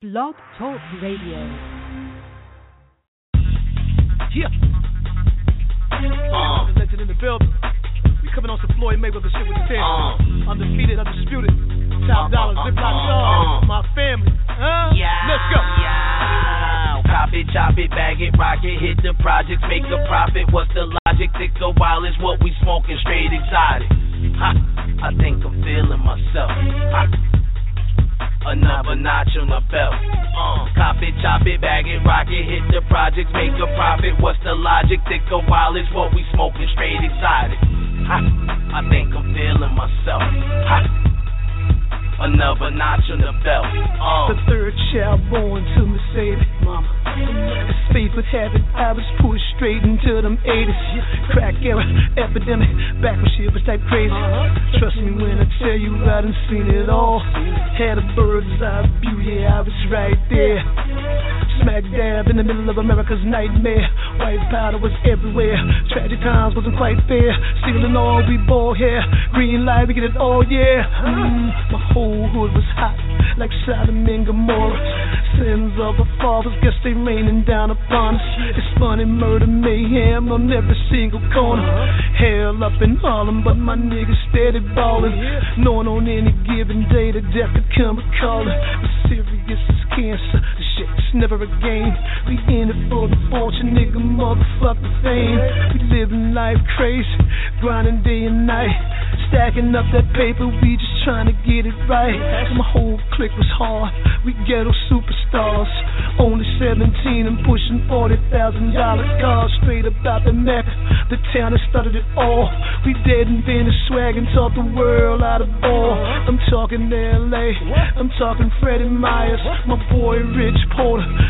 Blog Talk Radio. Yeah. Uh. Legend in the building. We coming on some Floyd Mayweather shit with the ten. Uh. Undefeated, undisputed. Top Uh, dollars, uh, ziplock uh, uh, uh. my family. Huh? Yeah. Let's go. Yeah. Cop it, chop it, bag it, rock it, hit the projects, make a profit. What's the logic? Thick or wild is what we smoking, straight exotic. Ha, I think I'm feeling myself. Ha. Another notch on the belt. Uh, cop it, chop it, bag it, rock it, hit the projects, make a profit. What's the logic? Thick or wild is what we smoking, straight exotic. Ha, I think I'm feeling myself. Ha. Another notch on the belt. Uh. The third child born to Mercedes, mama. As fate would have it, I was pushed straight into them 80s. Crack era epidemic, back when shit was type crazy. Uh-huh. Trust me when I tell you I done seen it all. Had a bird's eye view, yeah, I was right there. Smack dab in the middle of America's nightmare. White powder was everywhere. Tragic times wasn't quite fair. Stealing all we bore here. Green light, we get it all, yeah. Mm, my whole hood was hot, like Sodom and Gomorrah. Sins of our fathers, guess they raining down upon us. It's funny, murder, mayhem on every single corner. Hell up in Harlem, but my niggas steady ballin'. Knowing on any given day that death could come a callin'. Serious as cancer, the shit's never a game. We in it for the fortune, nigga, motherfucker fame. We living life crazy, grinding day and night. Stacking up that paper, we just trying to get it right. My whole clique was hard, we ghetto superstars. Only 17 and pushing $40,000 cars straight about the Mecca. The town that started it all. We dead and a swag and taught the world out of ball. I'm talking LA, I'm talking Freddie Myers, my boy Rich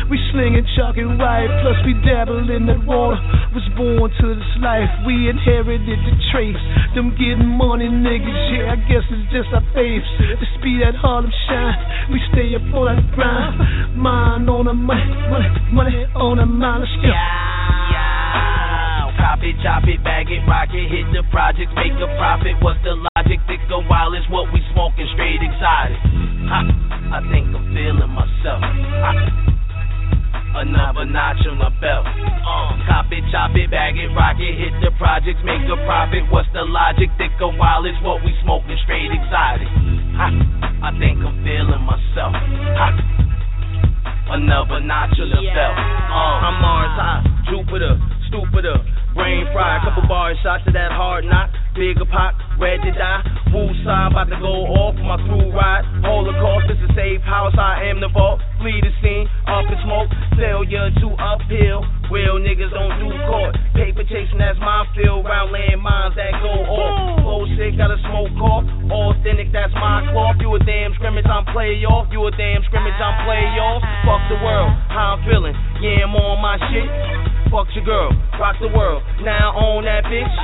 We slinging chalk and white, plus we dabble in that water. Was born to this life, we inherited the traits. Them getting money niggas, yeah, I guess it's just our faith. The speed at Harlem shine, we stay up on that grind. Mind on the money, money, money on the mind. Let's go. It, chop it, bag it, rock it, hit the projects, make a profit. What's the Thick or wild is what we smoking, straight exotic. Ha, I think I'm feeling myself. Ha. Another notch on the belt. Uh, cop it, chop it, bag it, rock it, hit the projects, make a profit. What's the logic? Thick or wild is what we smoking, straight exotic. Ha, I think I'm feeling myself. Ha. Another notch on the belt. Uh, I'm Mars high, Jupiter, stupider, brain fried. Couple bars, shots to that hard knock. Bigger pop, red to die. Woo side, about to go off my through ride. Holocaust, it's a safe house. I am the vault. Flee the scene, up in smoke. Failure to uphill. Real niggas don't do court. Paper chasing, that's my field. Round land mines that go off. Flow shit, got a smoke off. Authentic, that's my cloth. You a damn scrimmage, I'm play off. You a damn scrimmage, I'm play off. Fuck the world, how I'm feeling. Yeah, I'm on my shit. Fuck your girl, rock the world. Now on that bitch.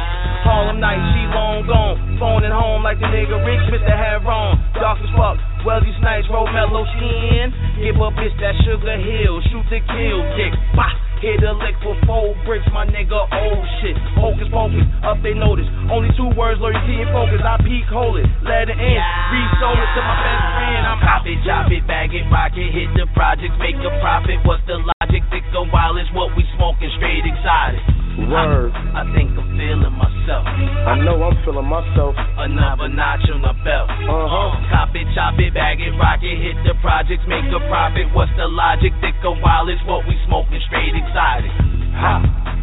Harlem night, she long gone. Phoning home like the nigga Rich, Mr. Heron. Dark as fuck. Well, these nights roll mellow skin. Give a bitch that sugar hill. Shoot to kill, dick. Bah! Hit a lick for four bricks, my nigga, oh shit. Hocus pocus, up they notice. Only two words, loyalty and focus. I peek, hold it, let it in. Resold it to my best friend. I'm Cop it, chop it, bag it, rock it, hit the projects, make a profit. What's the logic? Thick or wild is what we smoking, straight exotic. Word. I, I think I'm feeling myself. I know I'm feeling myself. Another notch on the belt. Uh-huh. Cop it, chop it, bag it, rock it, hit the projects, make a profit. What's the logic? Thick or wild is what we smoking, straight exotic. Ha,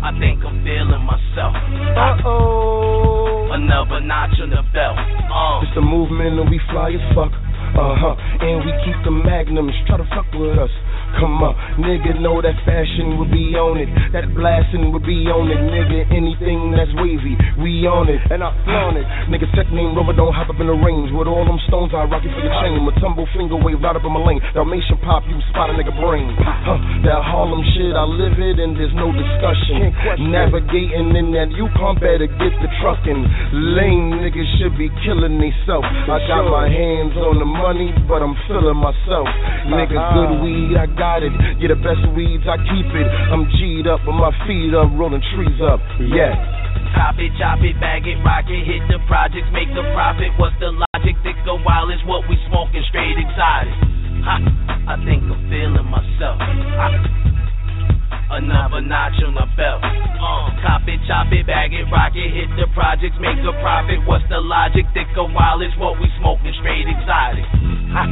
I think I'm feeling myself. Uh-oh. Another notch on the belt. Uh. It's the movement and we fly as fuck. Uh-huh. And we keep the magnums. Try to fuck with us. Come on, nigga, know that fashion would be on it. That blasting would be on it, nigga. Anything that's wavy, we on it. And I flaunt it. Nigga, tech name Rover, don't hop up in the range. With all them stones, I rock it for your chain. My tumble finger wave, right up in my lane. Dalmatian pop, you spot a nigga brain. Huh, that Harlem shit, I live it and there's no discussion. Navigating in that Yukon, better get the trucking. Lame niggas should be killing theyself. I got my hands on the money, but I'm feeling myself. Nigga, good weed, I got it. Yeah, the best weeds, I keep it. I'm G'd up with my feet up, rolling trees up. Yeah. Cop it, chop it, bag it, rock it, hit the projects, make the profit. What's the logic? Thick or wild is what we smoking, straight exotic. Ha, I think I'm feeling myself. Ha. Another notch on the belt. Uh, cop it, chop it, bag it, rock it, hit the projects, make a profit. What's the logic? Thicker while it's what we smoking, straight exotic. Ha,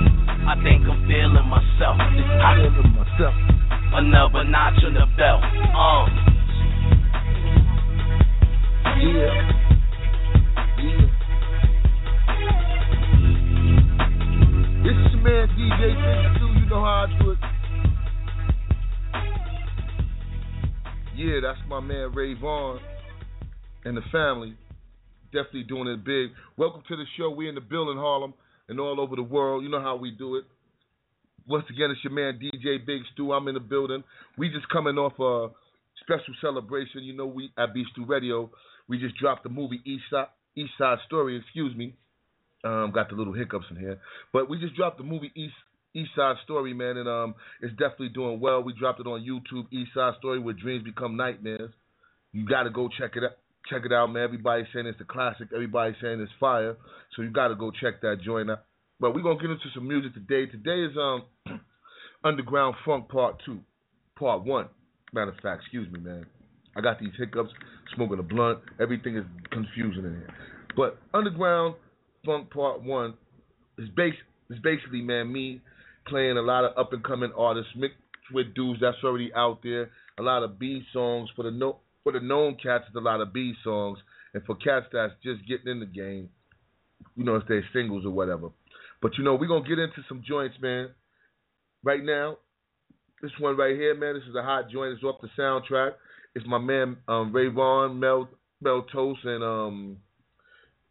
I think I'm feeling myself. Feeling myself. another notch on the belt. Uh, Yeah. Yeah. This is your man DJ Stew, you know how I do it. Yeah, that's my man Ray Vaughn and the family. Definitely doing it big. Welcome to the show. We in the building, Harlem, and all over the world. You know how we do it. Once again, it's your man DJ Big Stew. I'm in the building. We just coming off a special celebration. You know, we at Beef Stew Radio, we just dropped the movie East Side, East Side Story. Excuse me. Um, got the little hiccups in here, but we just dropped the movie East East Side Story, man, and um, it's definitely doing well. We dropped it on YouTube, East Side Story, where dreams become nightmares. You got to go check it out. Check it out, man. Everybody's saying it's a classic. Everybody's saying it's fire. So you got to go check that joint out. But we're gonna get into some music today. Today is um Underground Funk Part Two, Part One. Matter of fact, excuse me, man. I got these hiccups, smoking a blunt. Everything is confusing in here. But Underground Funk Part One is base is basically, man, me playing a lot of up and coming artists mixed with dudes that's already out there. A lot of B songs for the no for the known cats. It's a lot of B songs, and for cats that's just getting in the game, you know, if they're singles or whatever. But you know, we're gonna get into some joints, man. Right now, this one right here, man, this is a hot joint. It's off the soundtrack. It's my man um, Ray Vaughn, Mel Mel and um,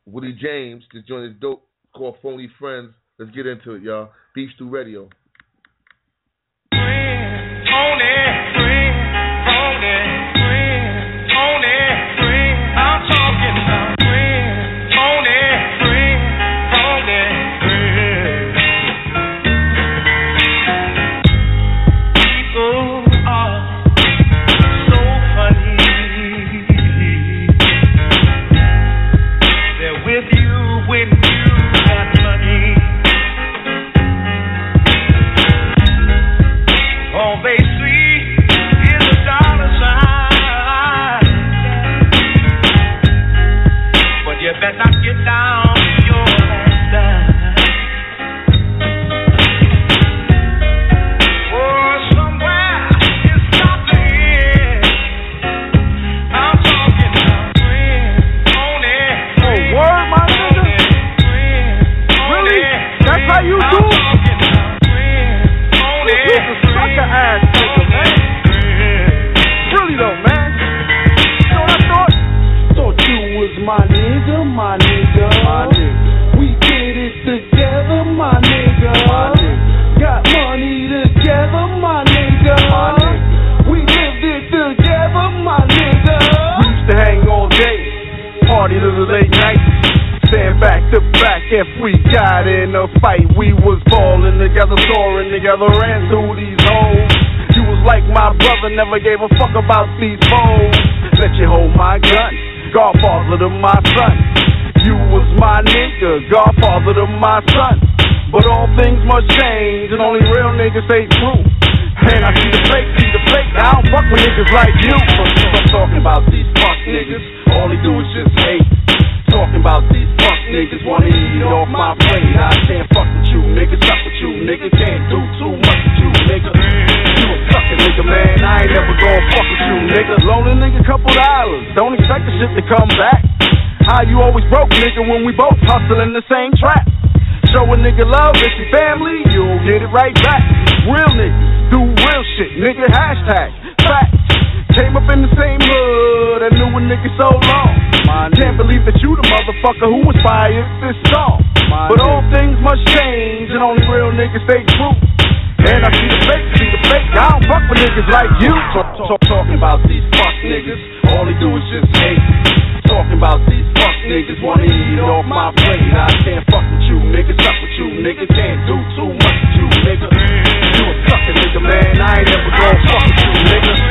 Woody James. This joint is dope. Called Phony Friends. Let's get into it, y'all. Beef Stew Radio. To back, if we got in a fight, we was balling together, soaring together, ran through these holes. You was like my brother, never gave a fuck about these foes. Let you hold my gun, godfather to my son. You was my nigga, godfather to my son. But all things must change, and only real niggas stay true. And I see the fake, see the fake. I don't fuck with niggas like you. I'm talking about these fuck niggas. All they do is just hate. Talking about these fuck niggas wanna eat off my plate. I can't fuck with you, nigga. Suck with you, nigga. Can't do too much with you, nigga. You a nigga, man. I ain't never gonna fuck with you, nigga. A nigga couple dollars. Don't expect the shit to come back. How you always broke, nigga, when we both hustling the same trap. Show a nigga love, it's your family, you'll get it right back. Real niggas do real shit, nigga. Hashtag facts. Came up in the same hood, I knew a nigga so long. Can't believe that you the motherfucker who inspired this song. But all things must change, and only real niggas stay true. And I see the fake, see the fake. I don't fuck with niggas like you. Talk, talk, talking about these fuck niggas, all they do is just hate. Talking about these fuck niggas wanna eat off my plate. I can't fuck with you, nigga. Suck with you, nigga. Can't do too much with you, nigga. You a sucker, nigga, man. I ain't never gonna fuck with you, nigga.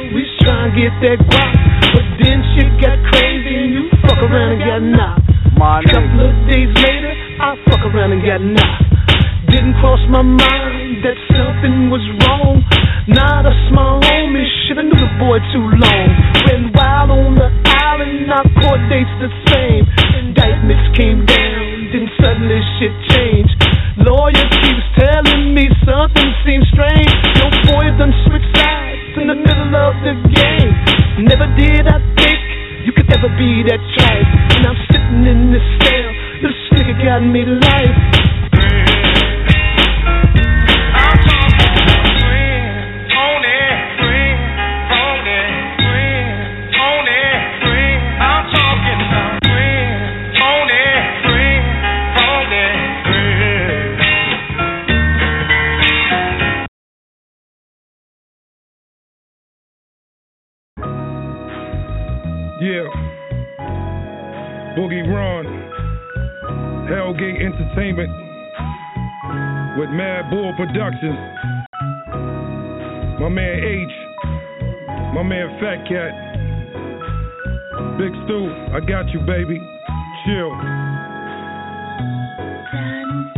we was trying to get that guap. But then shit got crazy and you fuck around and got knocked. My Couple of days later, I fuck around and got knocked. Didn't cross my mind that something was wrong. Not a small homie, shoulda knew the boy too long. Ran wild on the island, our court dates the same. Indictments came down, then suddenly shit changed. Lawyer keeps telling me something seems strange. Your boy done switched sides in the middle of the game. Never did I think you could ever be that type. And I'm sitting in this cell, this nigga got me life. Boogie Ron. Hellgate Entertainment. With Mad Bull Productions. My man H. My man Fat Cat. Big Stew, I got you, baby. Chill.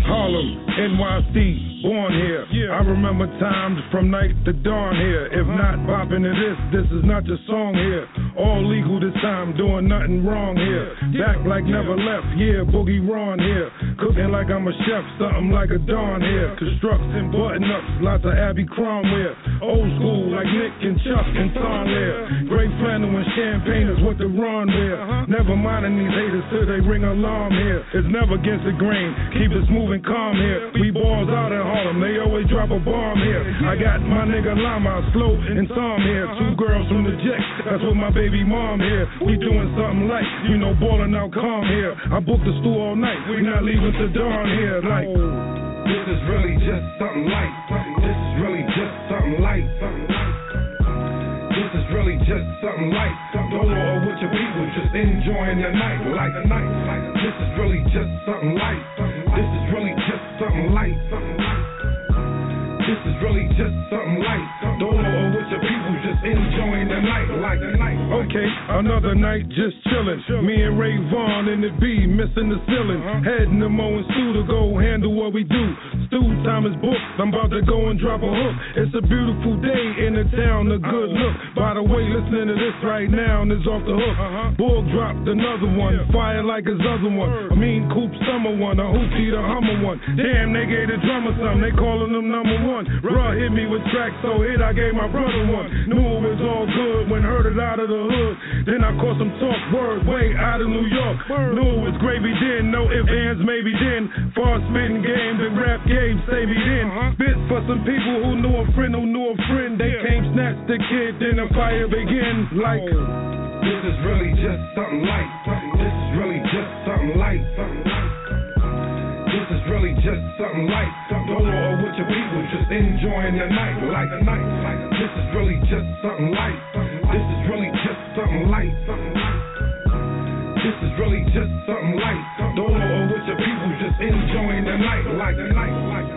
Harlem, NYC, born here. Yeah. I remember times from night to dawn here. If uh-huh. not bopping to this, this is not your song here. All legal this time, doing nothing wrong here. Back like never left, yeah, Boogie Ron here. Cooking like I'm a chef, something like a Don here. Constructing button ups, lots of Abby Cromwell. Old school like Nick and Chuck and Tom there. Gray flannel and champagne is what the Ron wear. Uh-huh. Never minding these haters till they ring alarm here. It's never against the grain, keep smooth and calm here. We balls out in Harlem, they always drop a bomb here. I got my nigga Lama, Slow and Tom here. Two girls from the Jet, that's with my baby mom here. We doing something like, you know, balling out calm here. I booked the stool all night, we not leaving till dawn here. Like, oh, this is really just something light. This is really just something light. This is really just something light. Know with your people, just enjoying your night. Like. This is really just something light. This is really just something light. This is really just something light. Don't know with your people, just enjoying the night. Like the night. Another night just chilling. Me and Ray Vaughn in the B, missing the ceiling. Uh-huh. Heading to Mo and Stu to go handle what we do. Stu time is booked. I'm about to go and drop a hook. It's a beautiful day in the town, a good uh-huh. look. By the way, listening to this right now is off the hook. Uh-huh. Bull dropped another one, fire like his other one. I mean, Coop Summer one, a Hoochie the Hummer one. Damn, they gave the drummer some, they calling them number one. Bruh hit me with tracks so hit, I gave my brother one. Knew it was all good when heard it out of the hood. Then I caught some talk word way out of New York. Knew it was gravy then, no ifs, ands, maybe then. Far spitting game, the rap game, say me then. Uh-huh. Spit for some people who knew a friend who knew a friend. They came snatch the kid, then the fire begins. Like, this is really just something light. This is really just something light. This is really just something light. Don't know with your people, just enjoying the night. Like the night. This is really just something light. This is really just something light. This is really just something light. Don't know with your people, just enjoying the night. Like the night. Like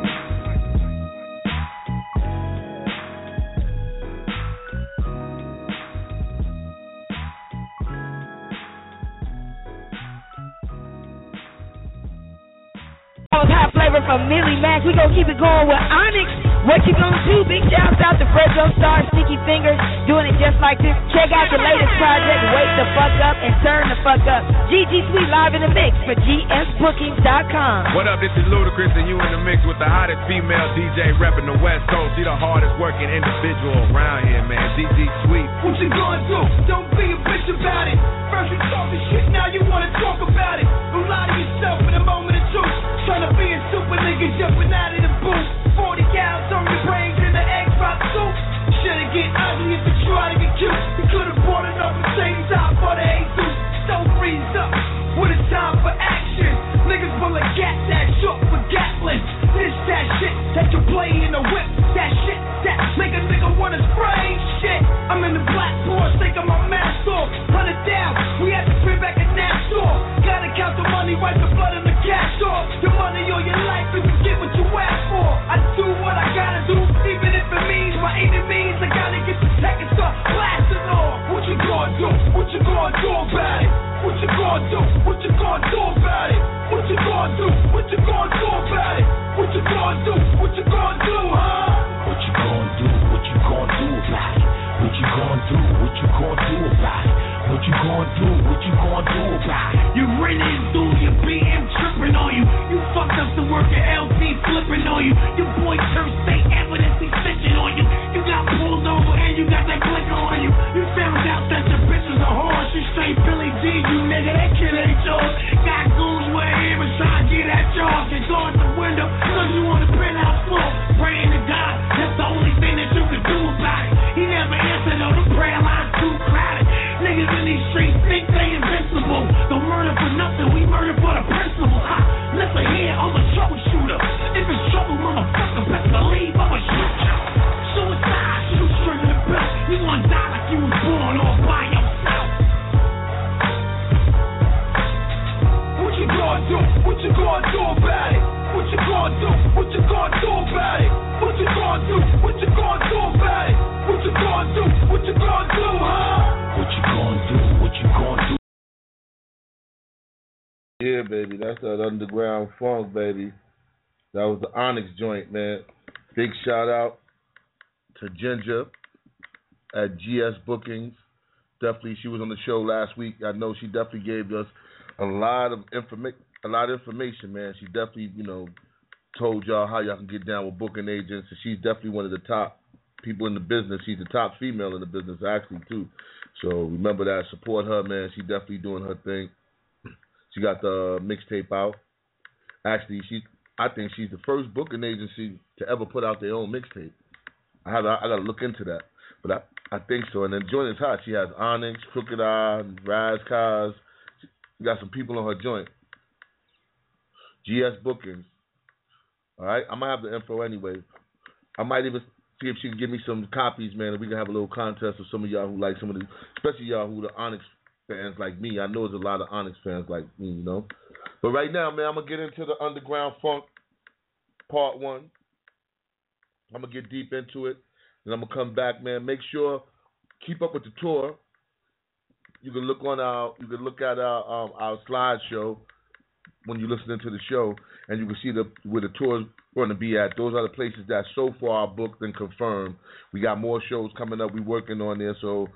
from Millie Mac. We gonna keep it going with Onyx. What you gonna do? Big shouts out to Fredro Starr, Sticky Fingaz, doing it just like this. Check out the latest project, Wake the Fuck Up and Turn the Fuck Up. GG Sweet live in the mix for gsbookings.com. What up? This is Ludacris, and you in the mix with the hottest female DJ repping the West Coast. She the hardest working individual around here, man. DG Sweet. What you gonna do? Don't be a bitch about it. First you talking shit, now you wanna talk about it. Don't lie to yourself in a moment truth. Tryna be a super nigga jumping out of the booth. 40 cows on your brains in the egg drop soup. Should've get ugly if you try to get cute. You could've up the same time for the Jesus. Don't freeze up with a time for action. Niggas pull a gat that short for Gatling. This that shit that you play in the whip. That shit that make a nigga wanna spray. Shit. I'm in the black Porsche, taking my mask off. Hunt it down, we at to crib back in Nassau. Gotta count the money, wipe the blood and the cash off. Your money or your life, you can get what you ask for. I do what I gotta do, even if it means my enemies. I gotta get the and start blasting off. What you gonna do? What you gonna do about it? What you gonna do? What you gonna do about it? What you gonna do? What you gonna do about it? What you gonna do? What you gonna do, huh? What you gonna do? What you gonna do about it? What you gonna do? What you gonna do about it? What you gonna do? What you gonna do about it? You renting through your BM tripping on you. You fucked up the work LT flipping on you. Your boy Turf state evidence he snitching on you. You got pulled over and you got that blick on you. You found out that your bitch is a horse. You straight Billy D, you nigga. That kid ain't yours. Got goons with hammers trying to get at yours. And go out the window cause you on the penthouse floor. Praying to God, that's the only thing that you can do about it. He never answered on the prayer line too crowded. Niggas in these streets think they invincible. Don't murder for nothing, we murder for the principle. Ha, listen here, I'm a troubleshooter. If it's trouble, motherfucker, best believe I'm a shooter. Suicide, shoot straight in the belt. You gonna die like you was born all by yourself. What you gonna do? What you gonna do about it? What you gonna do? What you gonna do? What you gonna do? What you gonna do? What you gonna do? What you gonna do? What you gonna do? Yeah, baby, that's that underground funk, baby. That was the Onyx joint, man. Big shout out to Ginger at GS Bookings. Definitely, she was on the show last week. I know she definitely gave us a lot of informa- a lot of information, man. She definitely, you know, told y'all how y'all can get down with booking agents. And she's definitely one of the top people in the business. She's the top female in the business, actually, too. So remember that. Support her, man. She definitely doing her thing. She got the mixtape out. Actually, she I think she's the first booking agency to ever put out their own mixtape. I have I got to look into that, but I I think so. And then joint is hot. She has Onyx, Crooked I, Kaz. She got some people on her joint. GS Bookings. All right, I'm gonna have the info anyway. I might even see if she can give me some copies, man, and we can have a little contest with some of y'all who like some of the, especially y'all who the Onyx fans like me. I know there's a lot of Onyx fans like me, you know. But right now, man, I'm gonna get into the underground funk part one. I'm gonna get deep into it, and I'm gonna come back, man. Make sure keep up with the tour. You can look on our, you can look at our um, our slideshow when you're listening to the show, and you can see the where the tour's going to be at. Those are the places that so far are booked and confirmed. We got more shows coming up. We're working on there, so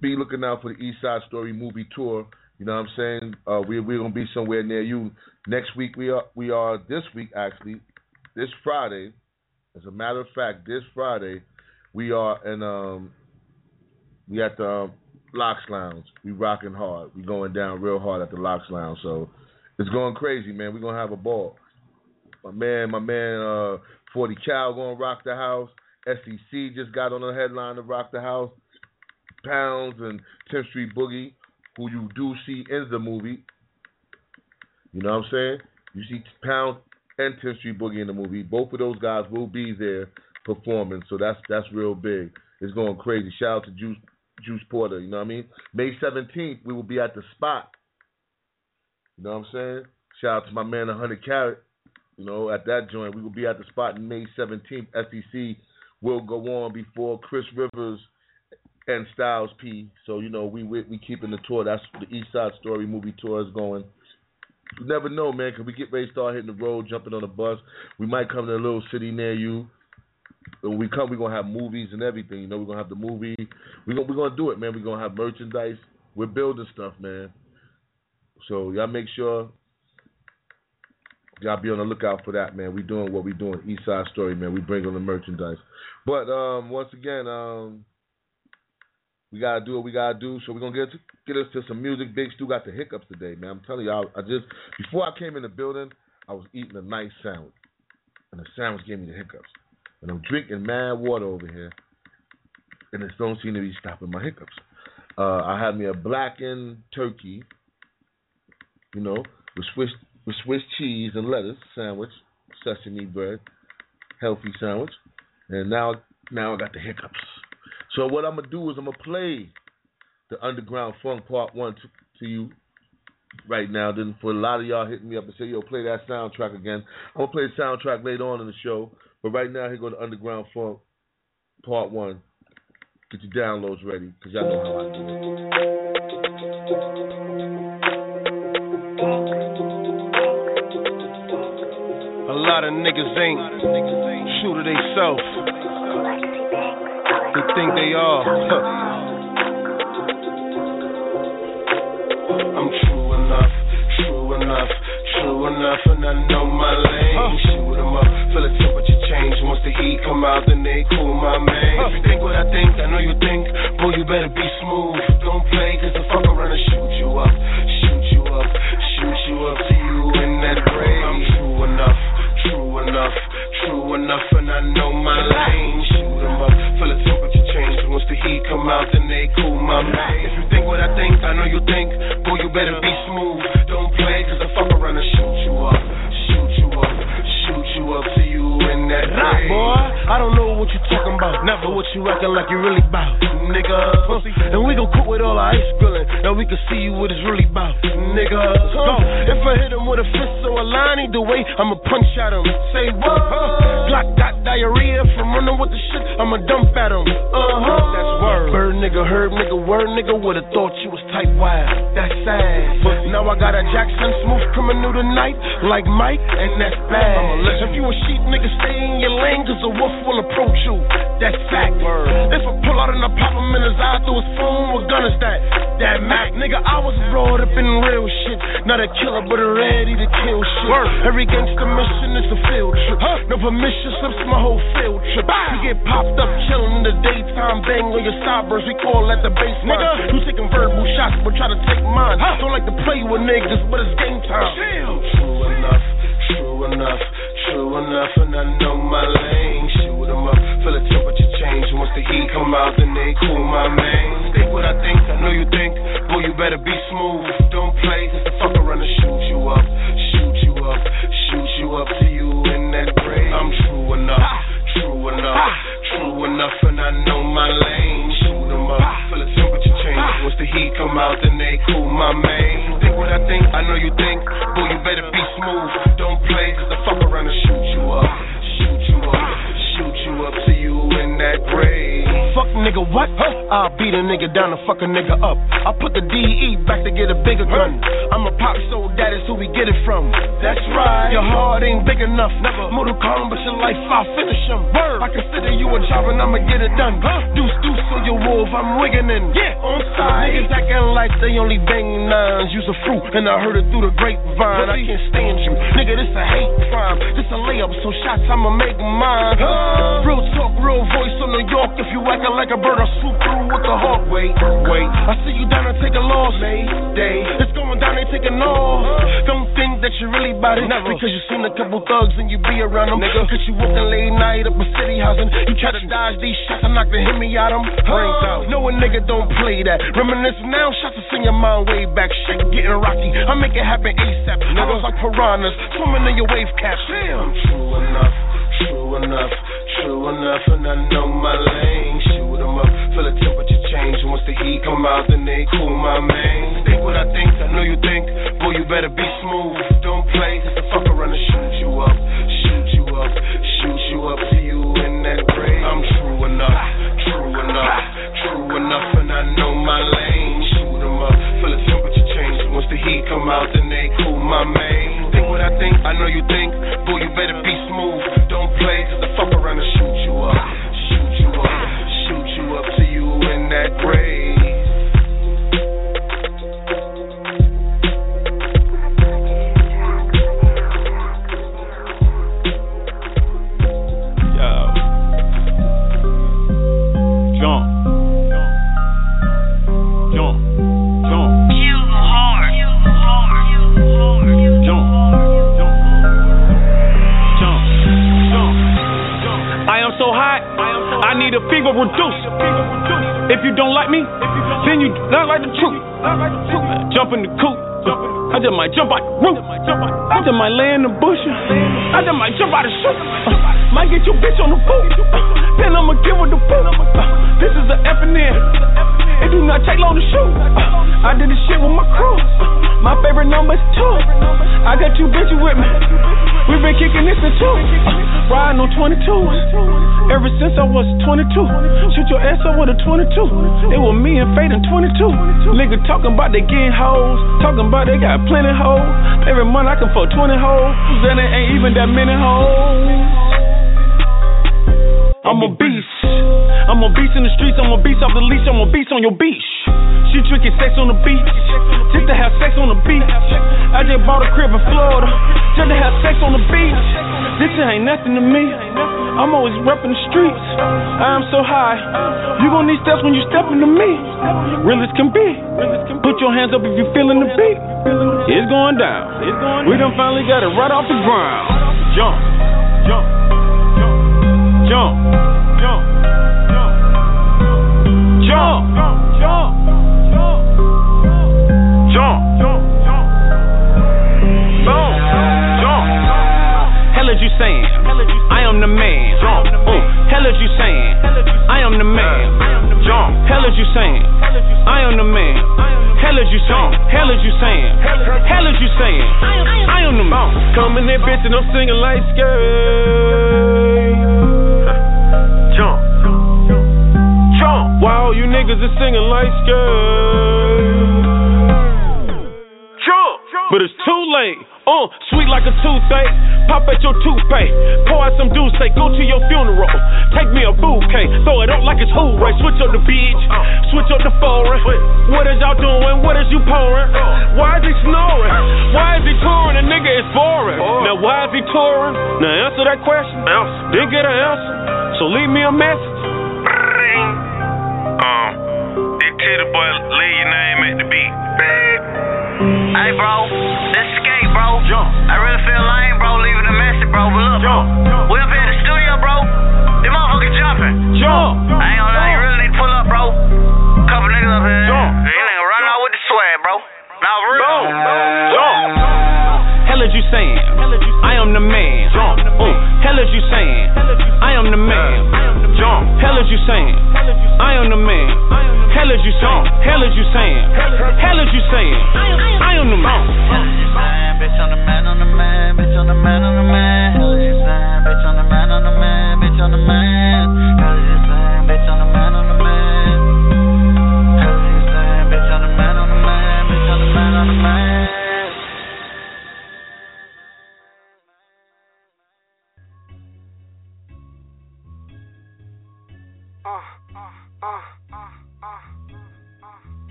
be looking out for the East Side Story movie tour. You know what I'm saying? Uh, we we're gonna be somewhere near you next week. We are we are this week actually, this Friday. As a matter of fact, this Friday we are in um we at the Lox Lounge. We rocking hard. We going down real hard at the Lox Lounge. So it's going crazy, man. We're gonna have a ball. My man, my man, uh, Forty Cal gonna rock the house. SEC just got on the headline to rock the house. Pounds and 10th Street Boogie, who you do see in the movie. You know what I'm saying? You see Pound and 10th Street Boogie in the movie. Both of those guys will be there performing, so that's that's real big. It's going crazy. Shout out to Juice Juice Porter. You know what I mean? May 17th, we will be at the spot. You know what I'm saying? Shout out to my man, 100 Carat. You know, at that joint, we will be at the spot in May 17th. SEC will go on before Chris Rivers and Styles P. So you know, we we, we keeping the tour. That's the East Side Story movie tour is going. You never know, man. Cause we get ready to start hitting the road, jumping on a bus. We might come to a little city near you. When we come, we're gonna have movies and everything. You know, we're gonna have the movie. We're gonna we're gonna do it, man. We're gonna have merchandise. We're building stuff, man. So y'all make sure y'all be on the lookout for that, man. We doing what we doing. East Side Story, man. We bring on the merchandise. But um, once again, um, we gotta do what we gotta do. So we're gonna get to, get us to some music. Big Stew got the hiccups today, man. I'm telling y'all, I just before I came in the building, I was eating a nice sandwich, and the sandwich gave me the hiccups. And I'm drinking mad water over here, and it don't seem to be stopping my hiccups. Uh, I had me a blackened turkey, you know, with Swiss with Swiss cheese and lettuce sandwich, sesame bread, healthy sandwich, and now now I got the hiccups. So what I'm gonna do is I'm gonna play the Underground Funk Part One to, to you right now. Then for a lot of y'all hitting me up and say, "Yo, play that soundtrack again." I'm gonna play the soundtrack later on in the show, but right now here go the Underground Funk Part One. Get your downloads ready, cause y'all know how I do it. Lot of niggas ain't true to theyself. They think they are. I'm true enough, true enough, true enough, and I know my lane. Shoot 'em up, feel the temperature change. Once the heat come out, then they cool my man. If you think what I think, I know you think. Boy, you better be smooth. Don't play, cause the fuck around and shoot you up. Shoot you up, shoot you up enough, and I know my lane. Shoot 'em up, feel the temperature change. Once the heat come out, then they cool my man. If you think what I think, I know you think. Boy, you better be smooth. Boy, I don't know what you talking about. Never what you acting like you really bout. Nigga, and we gon' cook with all our ice grilling. Now we can see what it's really about. Nigga, go. If I hit him with a fist or a line, either way, I'ma punch at him. Say what? Glock got diarrhea from running with the shit. I'ma dump at him. Uh huh. Word. Bird nigga, herb nigga, word nigga. Would've thought you was type wild. That's sad. But now I got a Jackson smooth criminal tonight, like Mike, and that's bad. I'm a If you a sheep nigga, stay in your lane, cause a wolf will approach you. That's fact. If I pull out and I pop him in his eye through his phone, what gun is that? That Mac, nigga, I was brought up in real shit. Not a killer, but a ready to kill shit. Every gangster mission is a field trip. No permission slips my whole field trip. You get popped up chillin' in the daytime, bang on your sideburns, we call that the baseline. Nigga, you taking verbal shots, but try to take mine. Don't like to play with niggas, but it's game time. True enough, true enough, true enough, and I know my lane. Shoot 'em up, feel temperature change. Once the heat come out, then they cool my man. Think what I think, I know you think. Boy, you better be smooth. Don't play, cause the fuck around and shoot you up. Shoot you up, shoot you up to you in that grave. I'm true enough, true enough, true enough, and I know my lane. Shoot 'em up, feel the temperature change. Once the heat come out, then they cool my man. Nigga, what? I'll beat a nigga down and fuck a nigga up. I put the DE back to get a bigger gun. I'm a pop soul, that is who we get it from. That's right. Your heart ain't big enough. Never Mortal Kombat, your life, I'll finish him. I consider you a job and I'ma get it done. Deuce, deuce, so you wolf, I'm wigging in. Yeah, on side. Niggas acting like they only bang nines. Use a fruit, and I heard it through the grapevine. I can't stand you. Nigga, this a hate crime. This a layup, so shots I'ma make mine. Real talk, real voice on New York. If you acting like a bird, I'll swoop through with the hawk. Wait, wait. I see you down and take a loss. Mayday. It's going down, they taking off. Don't think that you really bout it. Never. Uh-uh. Because you seen a couple thugs and you be around them. Nigga. Cause you walking late night up a city housing. You try to dodge these shots and knock the hit me out them. Brains out. No, a nigga don't play that. Reminisce now, shots to send your mind way back. Shit getting rocky. I make it happen ASAP. Niggas like piranhas swimming in your wave cap. Damn. True enough. True enough, true enough, and I know my lane. Shoot 'em up, feel the temperature change. Once the heat come out, then they cool my man. Think what I think, I know you think. Boy, you better be smooth. Don't play, cause the fuck around and shoot you up. Shoot you up, shoot you up to you in that grave. I'm true enough, true enough, true enough, and I know my lane. Shoot 'em up, feel the temperature change. Once the heat come out, then they cool my man. Think what I think, I know you think. Boy, you better be smooth. Need reduce. If you don't like me, then you not like the truth. Jump in the coop. I just might jump out the roof. I just might lay in the bush. I just might jump out the shoe. Uh, might get your bitch on the boot. Then I'ma give her the boot. Uh, this is an it do not take long to shoot. Uh, I did this shit with my crew. Uh, my favorite number's two. I got two bitches with me. We been kicking this in two. Uh, riding on 22. Ever since I was 22. Shoot your ass up with a 22. It was me and Fade in 22. Nigga talking about they getting hoes. Talking about they got plenty hoes. Every month I can fuck 20 hoes. Then it ain't even that many hoes. I'm a beast. I'm a beast in the streets. I'm a beast off the leash. I'm a beast on your beach. She drinking sex on the beach. Just to have sex on the beach. I just bought a crib in Florida. Just to have sex on the beach. This shit ain't nothing to me. I'm always repping the streets. I am so high. You gon' need steps when you step into me. Real as can be. Put your hands up if you feeling the beat. It's going down. We done finally got it right off the ground. Jump, jump, jump, jump, jump, jump, jump, jump, jump, boom, jump. Hell is you saying? I am the man. Jump. Uh, hell is you saying? I am the man. Jump. Hell is you saying? I am the man. Hell is you saying? Hell is you saying? Hell is you saying? I am the man. Coming in, bitch, and I'm singing like skate. Wow, you niggas is singing like. Jump. But it's too late. Uh, sweet like a toothache. Pop at your toothpaste. Pour out some say go to your funeral. Take me a bouquet. Throw it up like it's hooray. Switch up the beach. Switch up the foreign. What is y'all doing? What is you pouring? Why is he snoring? Why is he touring? A nigga is boring. Now why is he touring? Now answer that question. Didn't get an answer. So leave me a message. Um, this titty boy, leave your name at the beat. Hey, bro, this skate, bro. Jump. I really feel lame, bro, leaving a message, bro. But look, Jump. we up here in the studio, bro. Them motherfuckers jumping. Jump. I ain't gonna lie, you really need to pull up, bro. Couple niggas up here. Jump. You nigga run out with the swag, bro. Now, for real. Jump. Hell is you saying? I am the man. Jump. Uh, hell is you saying? You saying? I am the man. Hell is you saying? Hell is you saying? Hell is you saying? I am the man. Bitch on the man, on the man, bitch on the man, on the man. Hell is you saying? Bitch on the man, on the man, bitch on the man. Hell is you saying?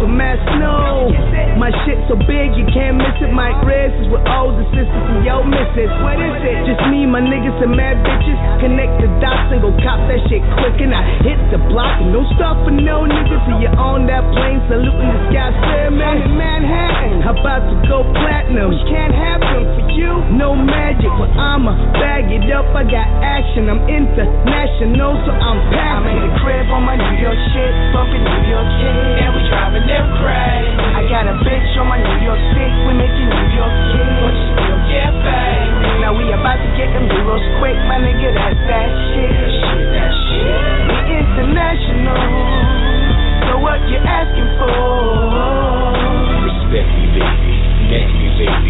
for mass snow. My shit so big you can't miss it. My wrist is with the sisters and yo misses. What is it? Just me, my niggas, and mad bitches. Connect the dots and go cop that shit quick. And I hit the block and no stop for no niggas. So you're on that plane. Saluting the sky, man. I'm in Manhattan, about to go platinum. You can't have no magic, but I'ma bag it up. I got action, I'm international, so I'm packed. I'm in the crib on my New York shit, bumping New York shit, and we driving them crazy. I got a bitch on my New York stick, we making New York shit. What you still get paid? Now we about to get them euros quick, my nigga. That's that shit. That shit, that shit. We international, so what you asking for? Respect me, baby. Neck me, baby.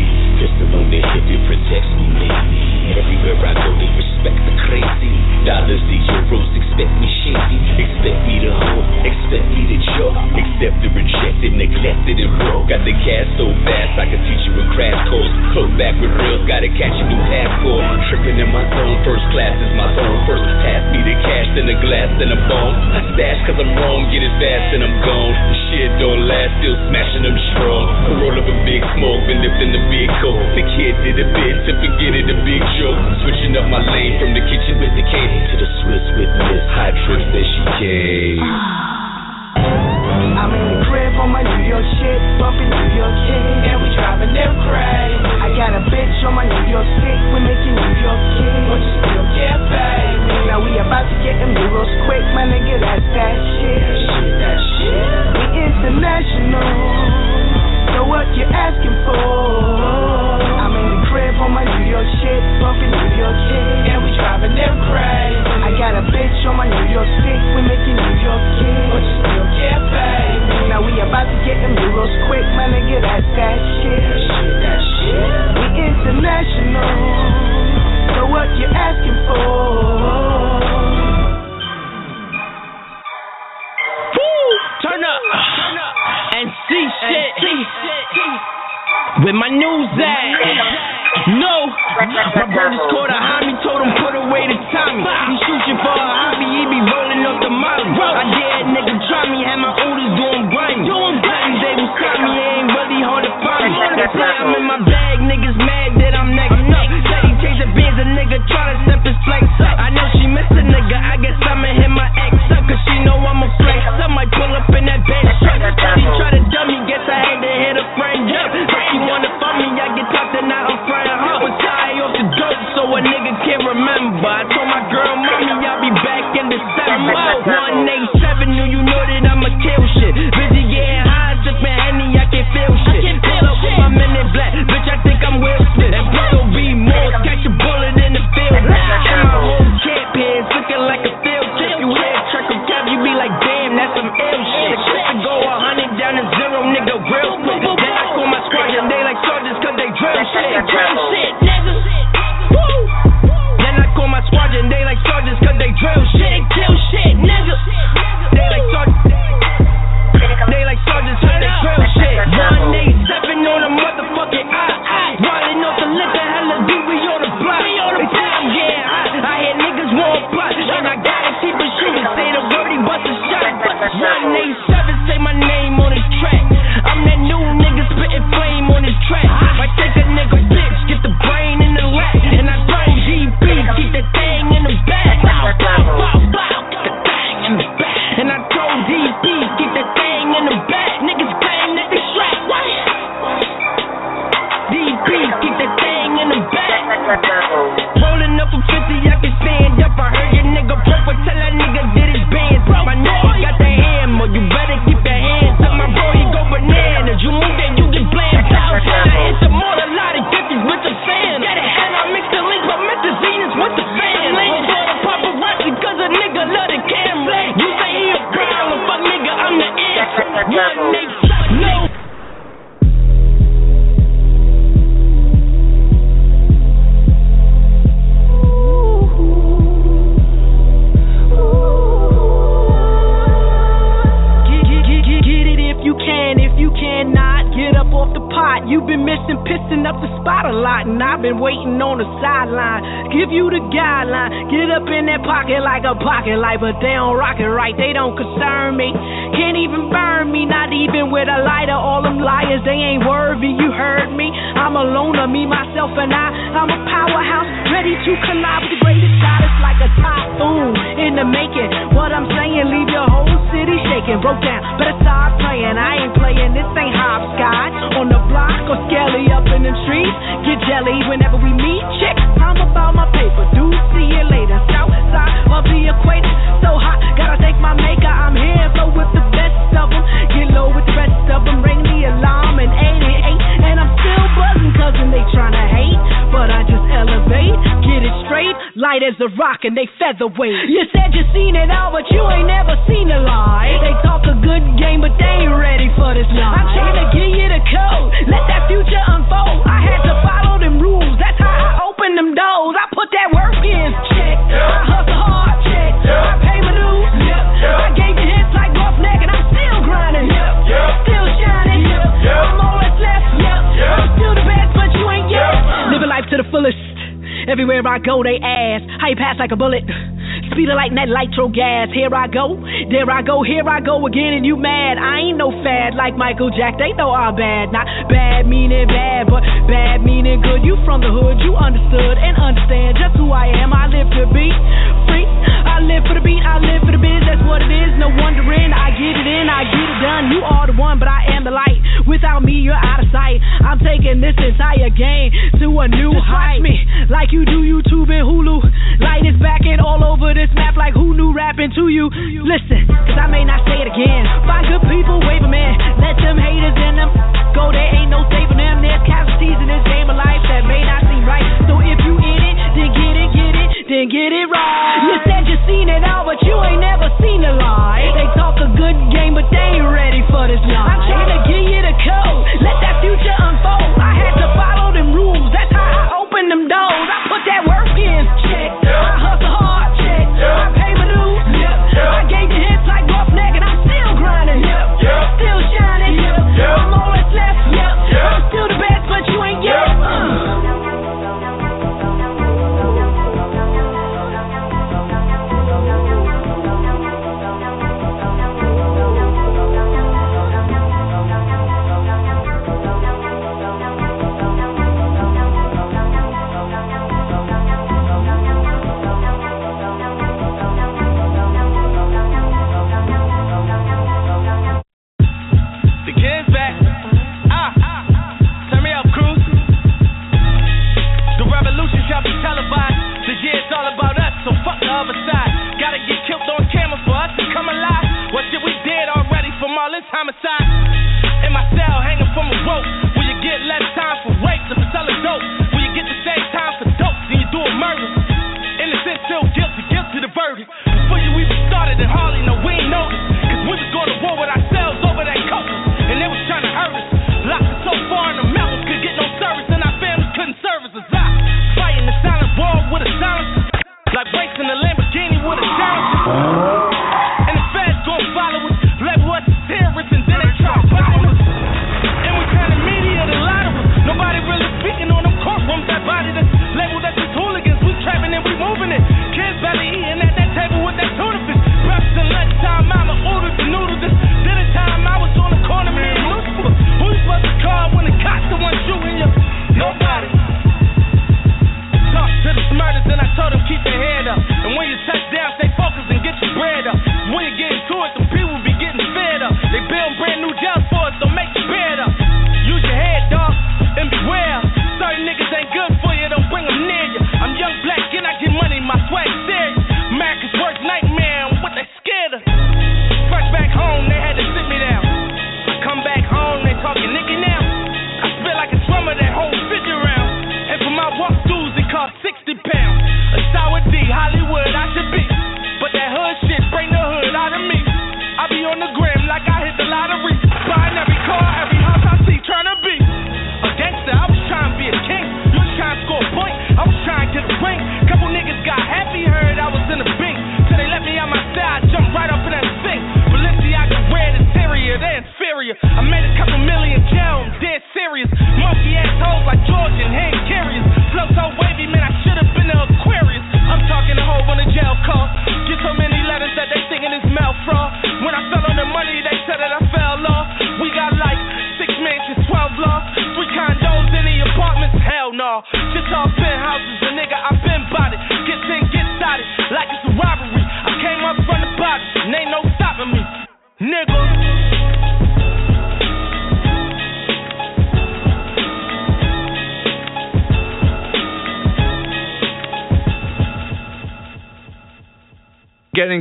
like a bullet. Speeder like that nitro gas. Here I go, there I go, here I go again, and you mad. I ain't no fad like Michael Jack. They know I'm bad. Not bad meaning bad, but bad meaning good. You from the hood, you understood and understand just who I am. I live to be free. I live for the beat, I live for the biz. That's what it is. No wondering. I get it in, I get it done. You are the one, but I am the light. Without me, you're out of sight. I'm taking this entire game to a new height. Watch me like you do YouTube and Hulu happened to you. Listen, cause I may not say it again. Find good people, wave them in. Let them haters in them go. There ain't no thing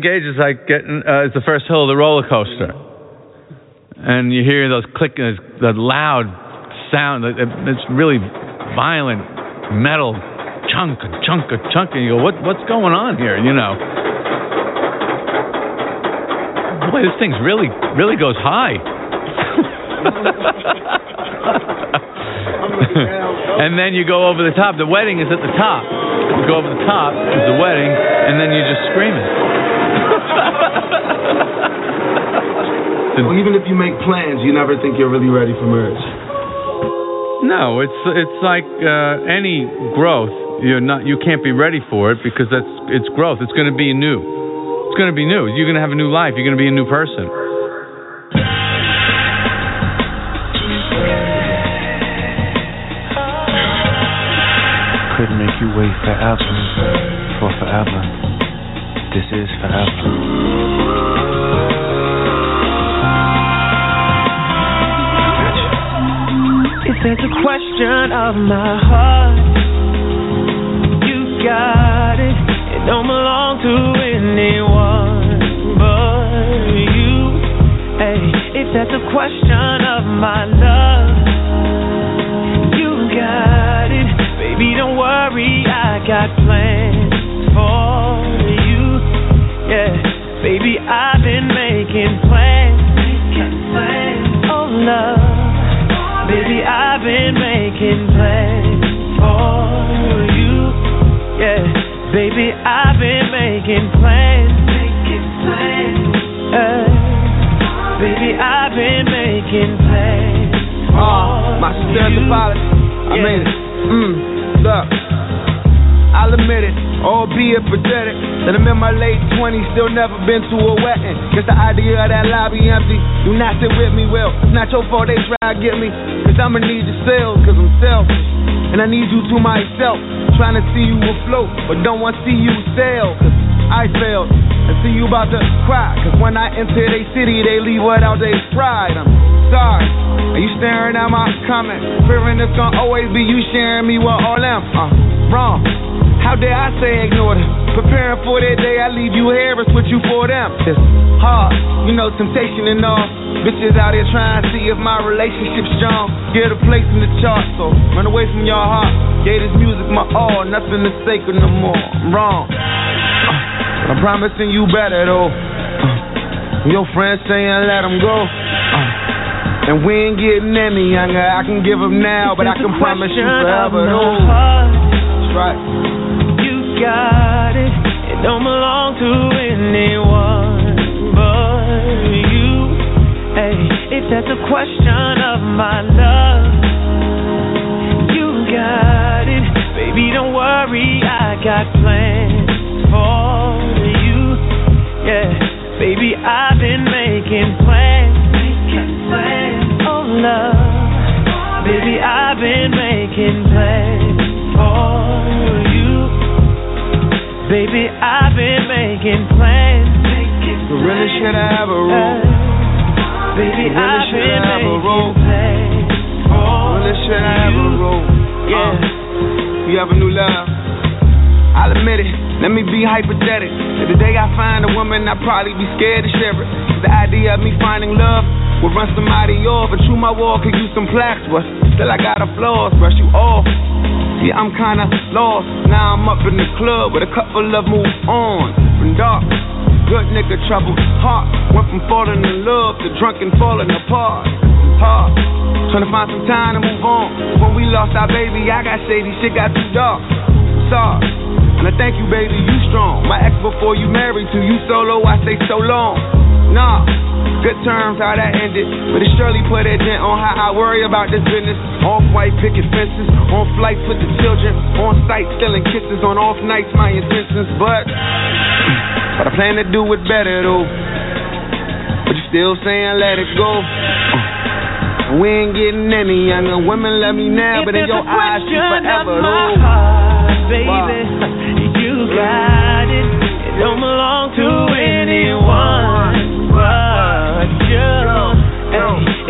getting engaged is like getting uh, it's the first hill of the roller coaster, and you hear those clicking, the loud sound. It's really violent metal chunk, chunk, chunk, and you go, what what's going on here? You know. Boy, this thing's really really goes high. and then you go over the top. The wedding is at the top. You go over the top is the wedding, and then you just scream it. Well, even if you make plans, you never think you're really ready for marriage. No, it's it's like uh, any growth. You're not you can't be ready for it because that's it's growth. It's going to be new. It's going to be new. You're going to have a new life. You're going to be a new person. Could make you wait forever of my heart, making plans for you. Yeah, baby, I've been making plans. Albeit pathetic, that I'm in my late 20s, still never been to a wedding. Guess the idea of that lobby empty, do not sit with me, well, it's not your fault they try to get me, cause I'ma need your sales, cause I'm selfish, and I need you to myself, trying to see you afloat, but don't want to see you sail, cause I failed, and see you about to cry, cause when I enter they city, they leave without their pride, I'm sorry. Are you staring at my comment? Fearing it's gonna always be you sharing me with all them. Uh, wrong. How dare I say ignore them? Preparing for that day, I leave you here and switch you for them. It's hard, you know, temptation and all. Bitches out here trying to see if my relationship's strong. Get a place in the chart, so run away from your heart. Gave this music my all, nothing is sacred no more. I'm wrong. Uh, I'm promising you better though. Uh, your friends saying let them go. Uh, and we ain't getting any younger. I can give them now, but I can promise you forever though. That's right. Got it. It don't belong to anyone but you. Hey, if that's a question of my love, you got it. Baby, don't worry, I got plans for you. Yeah, baby, I've been making plans. Making plans. Oh, love. Baby, I've been making plans for you. Baby, I've been making plans. But really should I have a rule? Baby, really I've should I been have a making plans for Really should I have a rule? Yeah. Uh, you have a new love. I'll admit it. Let me be hypothetical. If the day I find a woman, I'd probably be scared to share it. the idea of me finding love would run somebody off. But true, my wall could use some plaques, but still I got a flaws. Brush you off. See, I'm kinda lost. Now I'm up in the club with a couple of move on. From dark, good nigga trouble. Heart went from falling in love to drunk and falling apart. Hard. Trying to find some time to move on. When we lost our baby, I got shady, shit got too dark. Sorry. And I thank you, baby, you strong. My ex before you married to you solo, I say so long. Nah, good terms how that ended. But it surely put a dent on how I worry about this business. Off white picket fences, on flights with the children, on site stealing kisses, on off nights my intentions. But, but I plan to do it better though. But you still saying let it go. Uh, we ain't getting any younger. Women love me now, but in If your eyes, question forever though. heart, baby, you got it. It don't belong to anyone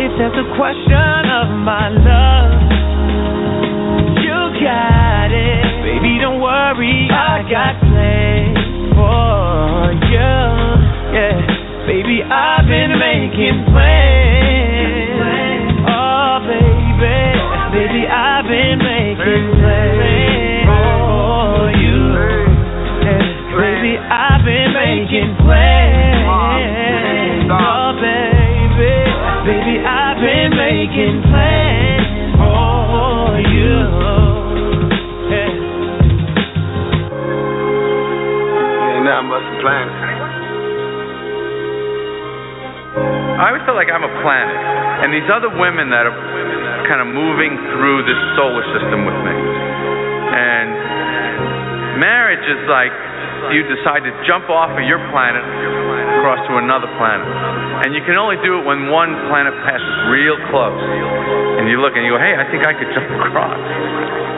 It's just a question of my love. You got it, baby. Don't worry, I got plans for you. Yeah, baby, I've been making plans. Oh, baby, baby, I've been making. I always feel like I'm a planet. And these other women that are kind of moving through this solar system with me. And marriage is like you decide to jump off of your planet across to another planet. And you can only do it when one planet passes real close. And you look and you go, hey, I think I could jump across.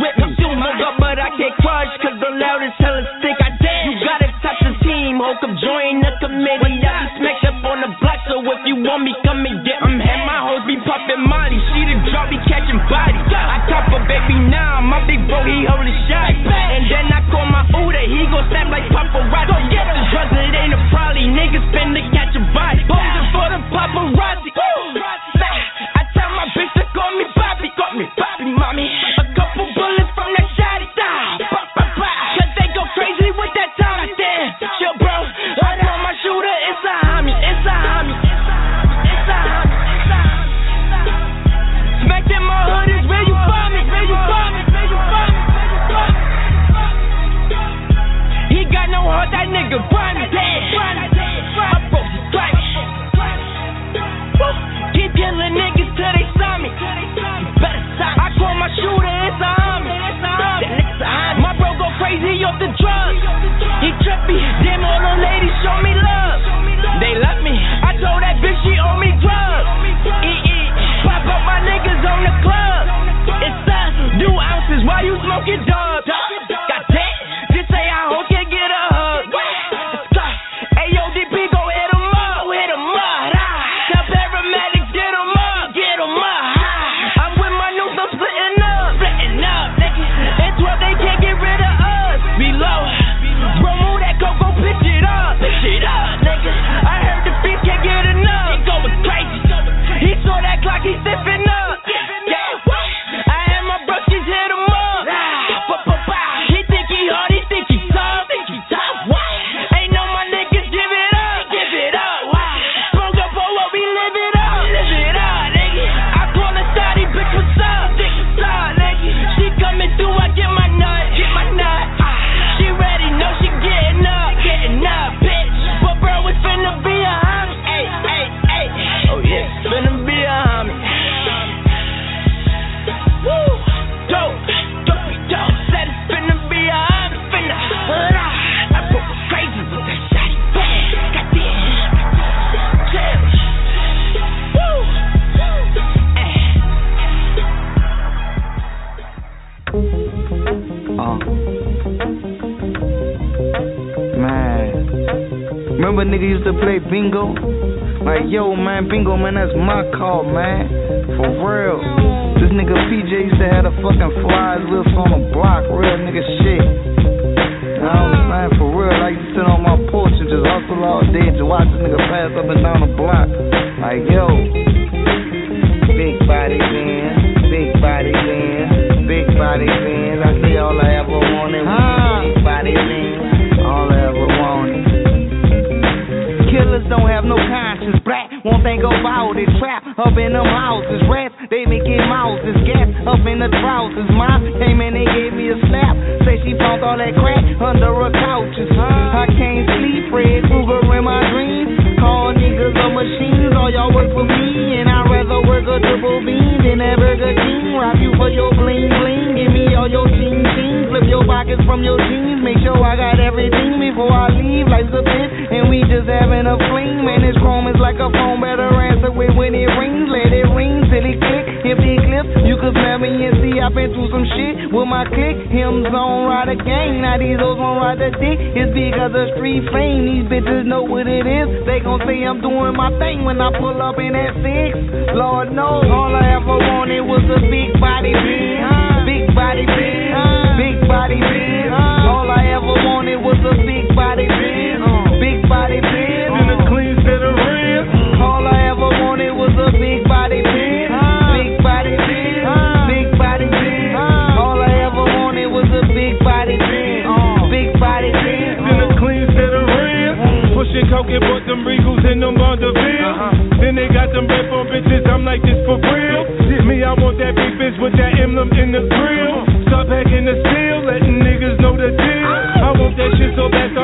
with me. woman as much.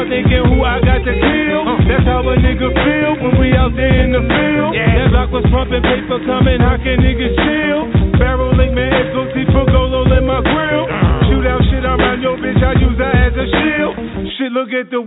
thinking who I got to kill. Uh. That's how a nigga feel when we out there in the field. That block was pumping, paper coming, how can niggas chill? Barrel link, man, it's deep for Golo in my grill. Uh. Shoot out shit around your bitch, I use that as a shield. Shit, look at the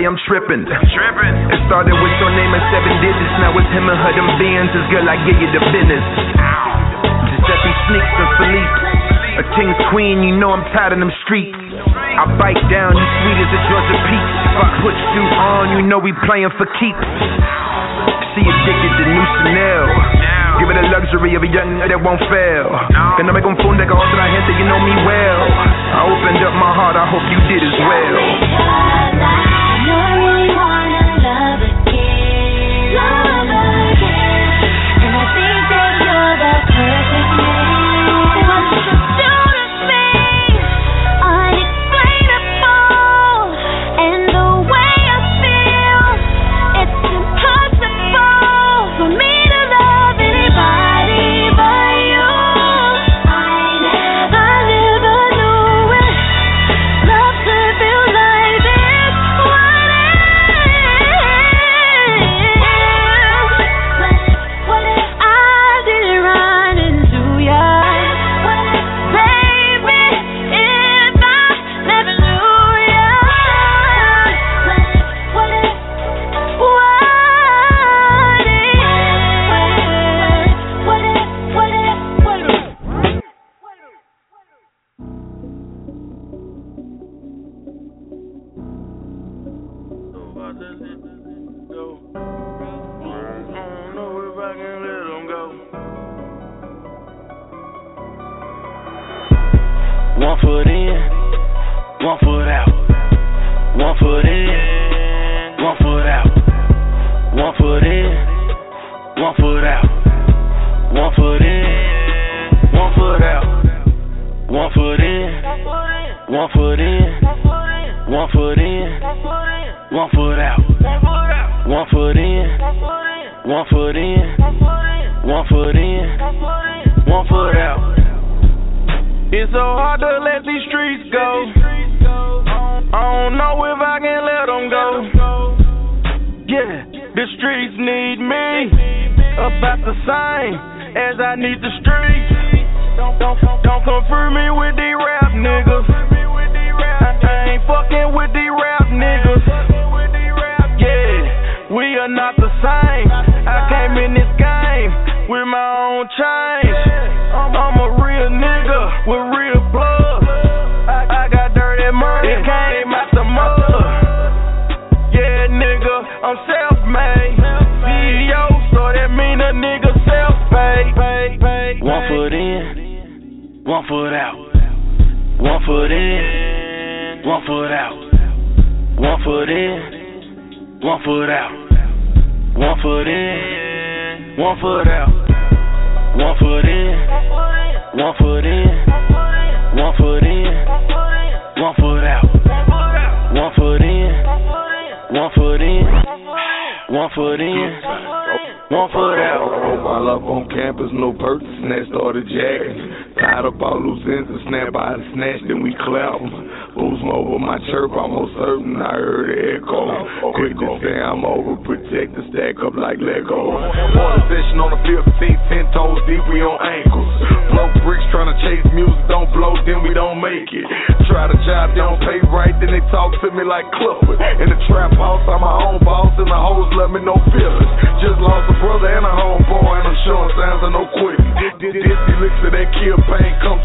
say I'm tripping. Tripping. It started with your name and seven digits. Now it's him and her, them bands. This girl, I give you the business. Giuseppe Sneaks and Philippe. A king's queen, you know I'm tired of them streets. I bite down, you sweet as a Georgia peach. If I put you on, you know we playing for keeps. See addicted to new Chanel. Give it the luxury of a young that won't fail. Que no me confunda con otra gente, you know me well. I opened up my heart, I hope you did as well. One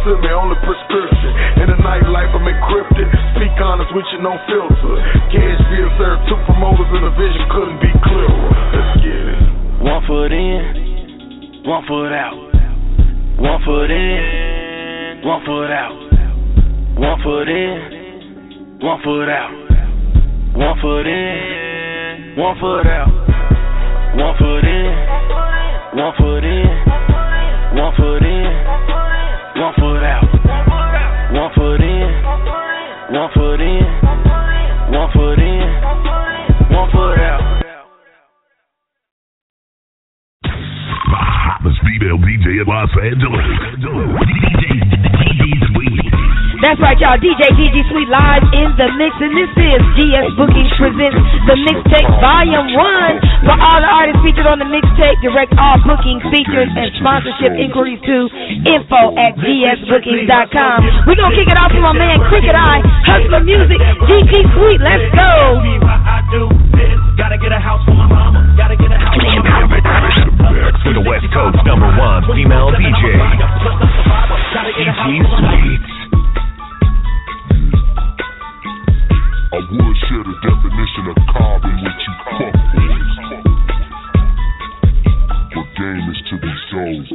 to me on the prescription. In the nightlife, I'm encrypted. Speak honest with you, no filter. Cashville served two promoters, and the vision couldn't be clearer. Let's get it. One foot in, one foot out. One foot in, one foot out. One foot in, one foot out. One foot in, one foot out. One foot in, one foot in, one foot in, one one foot in, one foot in, one foot out. The hottest female DJ in Los Angeles. DJ Sweet. That's right, y'all. DJ DG Sweet live in the mix, and this is GS Bookings presents the mixtape volume one. For all the artists featured on the mixtape, direct all bookings, features, and sponsorship inquiries to info at dsbookings.com. We're gonna kick it off with my man Crooked I, Hustler Music, DG Sweet. Let's go. Gotta get a house for my mama. Gotta get a house for my mama. For the West Coast number one female DJ, DG Sweet. would share definition of carbon with you fuck But game is to be sold,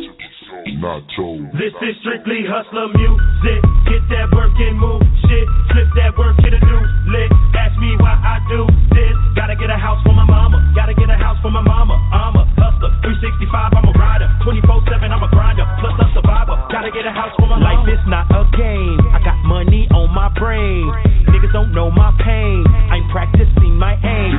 not told. This is strictly hustler music. Get that work and move shit. Flip that work to the new lit. Ask me why I do this. Gotta get a house for my mama. Gotta get a house for my mama. I'm a hustler. 365, I'm a rider. 24-7, I'm a grinder. Plus a survivor. Gotta get a house for my mama. Life is not a game. I got money on my brain. Niggas don't know my pain. I'm practicing my aim.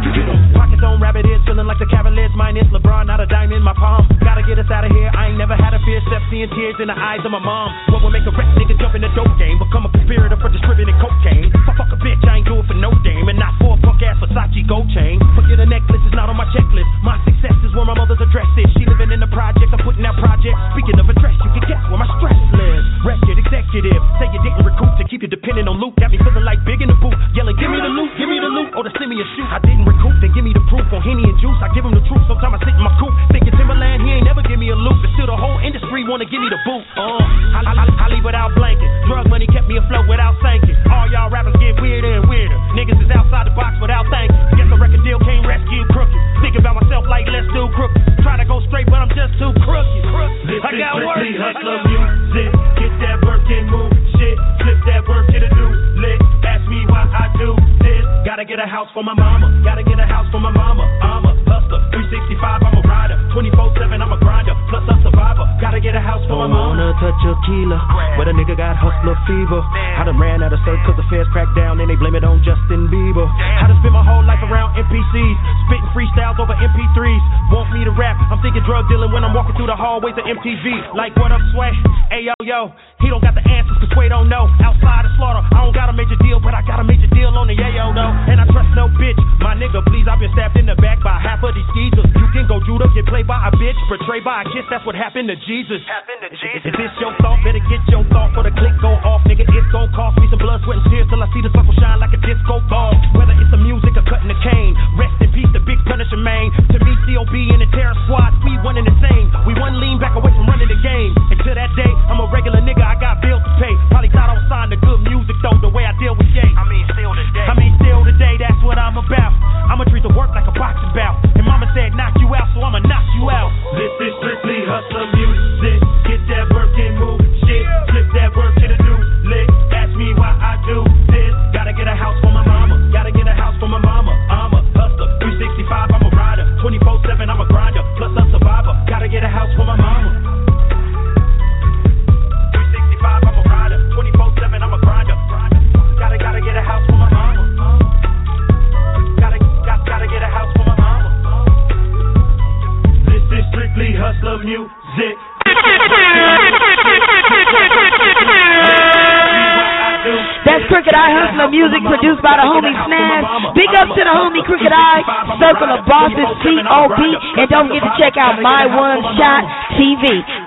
Pockets on rabbit ears, feeling like the Cavaliers minus LeBron, not a dime in my palm. Gotta get us out of here. I ain't never had a fear, except seeing tears in the eyes of my mom. What will make a rap nigga jump in the dope game? Become a conspirator for distributing cocaine. If fuck a bitch, I ain't do it for no dame, and not for a punk ass Versace gold chain. Forget a necklace, it's not on my checklist. My success is where my mother's address is. She living in the project, I'm putting out projects. Speaking of address, you can guess where my stress lives. Record executive, say you didn't recruit to keep you dependent on loot. Got me feeling like big in the boot, yelling, give me the loot, give me the loot, or to send me a shoot. I didn't recruit, then give me the proof on Henny and Juice. I give him the truth, sometimes I sit in my coop, thinking Timberland, he ain't never give me a loot, but still the whole industry wanna give me the boot. Uh, I, I, I, I leave without blanket, drug money kept me afloat without sinking. All y'all rappers get weirder and weirder. Niggas is outside the box without thinking. Guess a record deal can't rescue crooked. Think about myself like let's do crooked. Try to go straight, but I'm just too crooked. This I got work. hustler Gotta get a house for my mama. Gotta get a house for my mama. Get a house for my Don't wanna touch a killer, but a nigga got hustler fever. I done ran out of search cause the feds cracked down and they blame it on Justin Bieber. I done spent my whole life around MPCs, spitting freestyles over MP3s. Want me to rap? I'm thinking drug dealing when I'm walking through the hallways of MTV. Like, what up, Sway? Hey, yo, yo. He don't got the answers cause Sway don't know. Outside of slaughter, I don't got a major deal, but I got a major deal on the yayo, though. And I trust no bitch. My nigga, please, I've been stabbed in the back by half of these skeezers. You can go Judah, get played by a bitch, betrayed by a kiss. That's what happened to Jesus. Is this your thought? Better get your thought for the click go off, nigga. It's gon' cost me some blood, sweat, and tears till I see the circle shine like a disco ball. Whether it's the music or cutting the cane, rest in peace, the big punisher man. To me, COB and the terror squad, we one and the same. We one lean back away from running the game. Until that day, I'm a regular nigga, I got bills to pay. Probably thought I was signed to good music though, the way I deal with gay. Crooked I Hustler music produced by the homie Smash. Big up to the homie Crooked I, Circle of Bosses, C.O.B. And don't forget to check out My One Shot TV.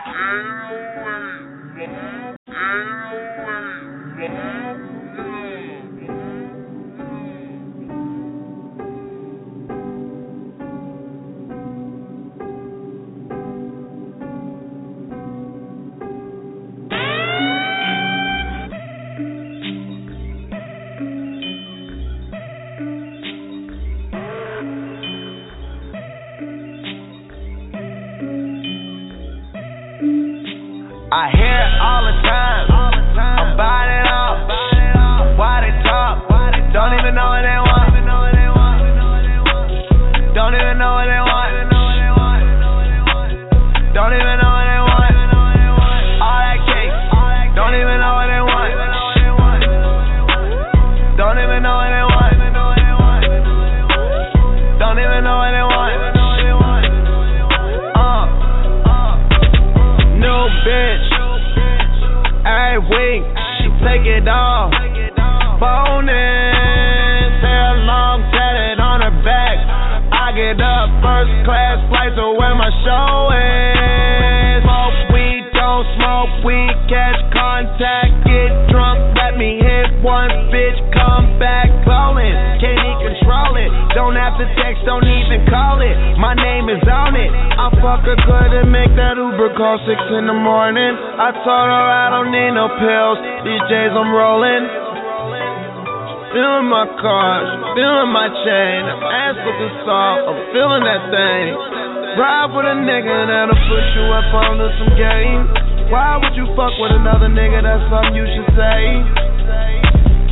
It off. Bonus, hair long, tatted on her back. I get up first class flight to where my show is. Smoke weed, don't smoke weed, catch contact, get drunk, let me hit one bitch, come back calling. Don't have to text, don't even call it. My name is on it. I fuck her good and make that Uber call six in the morning. I told her I don't need no pills. These J's I'm rolling. Feeling my cars, feeling my chain. Ass looking soft, I'm feeling that thing. Ride with a nigga that'll put you up onto some game. Why would you fuck with another nigga? That's something you should say.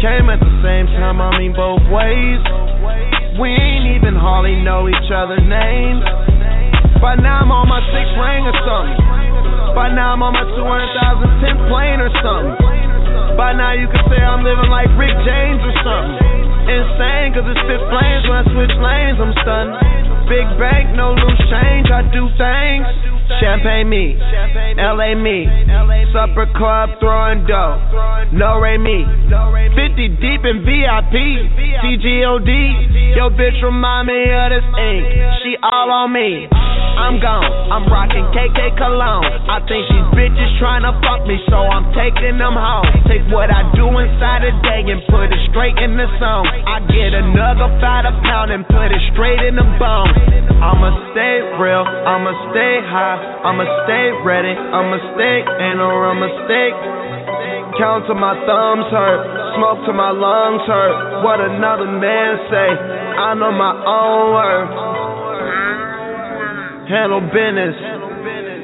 Came at the same time, I mean both ways. We ain't even hardly know each other's names. By now I'm on my sixth ring or something. By now I'm on my 200,000 10 plane or something. By now you could say I'm living like Rick James or something. Insane, cause it's spit flames when I switch lanes, I'm stunned. Big bank, no loose change, I do things. Champagne me, LA me, supper club throwing dough, no Ray me. 50 deep in VIP, CGOD. Yo, bitch remind me of this ink, she all on me. I'm gone, I'm rocking KK cologne. I think these bitches trying to fuck me, so I'm taking them home. Take what I do inside a day and put it straight in the song. I get another five a pound and put it straight in the bone. I'ma stay real, I'ma stay high, I'ma stay ready, I'ma stay ain't no real mistake. Count to my thumbs hurt, smoke to my lungs hurt. What another man say, I know my own worth. Handle business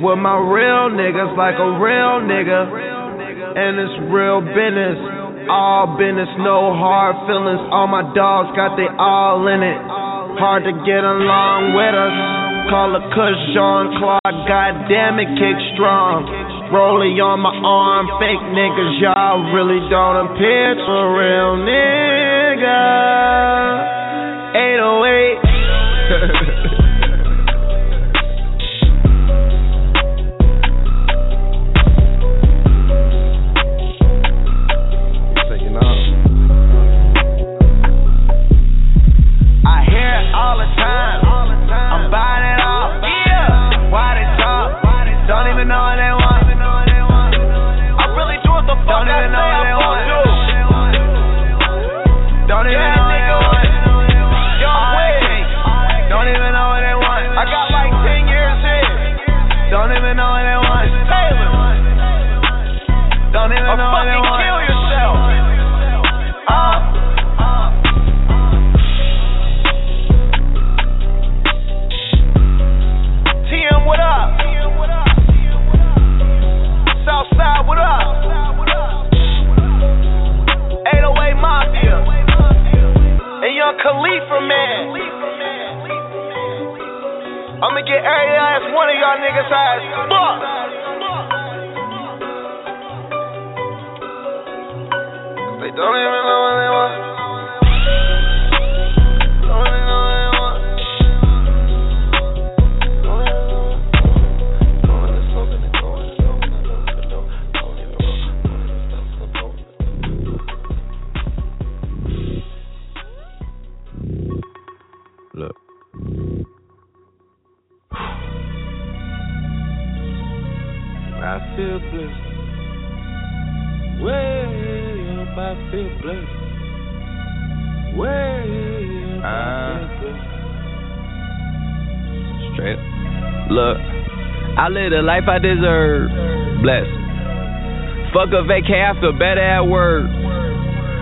with my real niggas like a real nigga, and it's real business. All business, no hard feelings. All my dogs got they all in it. Hard to get along with us. Call a cush Jean Claude, goddamn it, kick strong. Rolling on my arm, fake niggas, y'all really don't appear to real nigga. Want. kill yourself. Uh. TM, what up? Southside, what up? 808 Mafia. And Young Khalifa, man. I'ma get every last one of y'all niggas ass fucked. They don't even know what they want. The life I deserve. Blessed. Fuck a vacay, I feel better at work.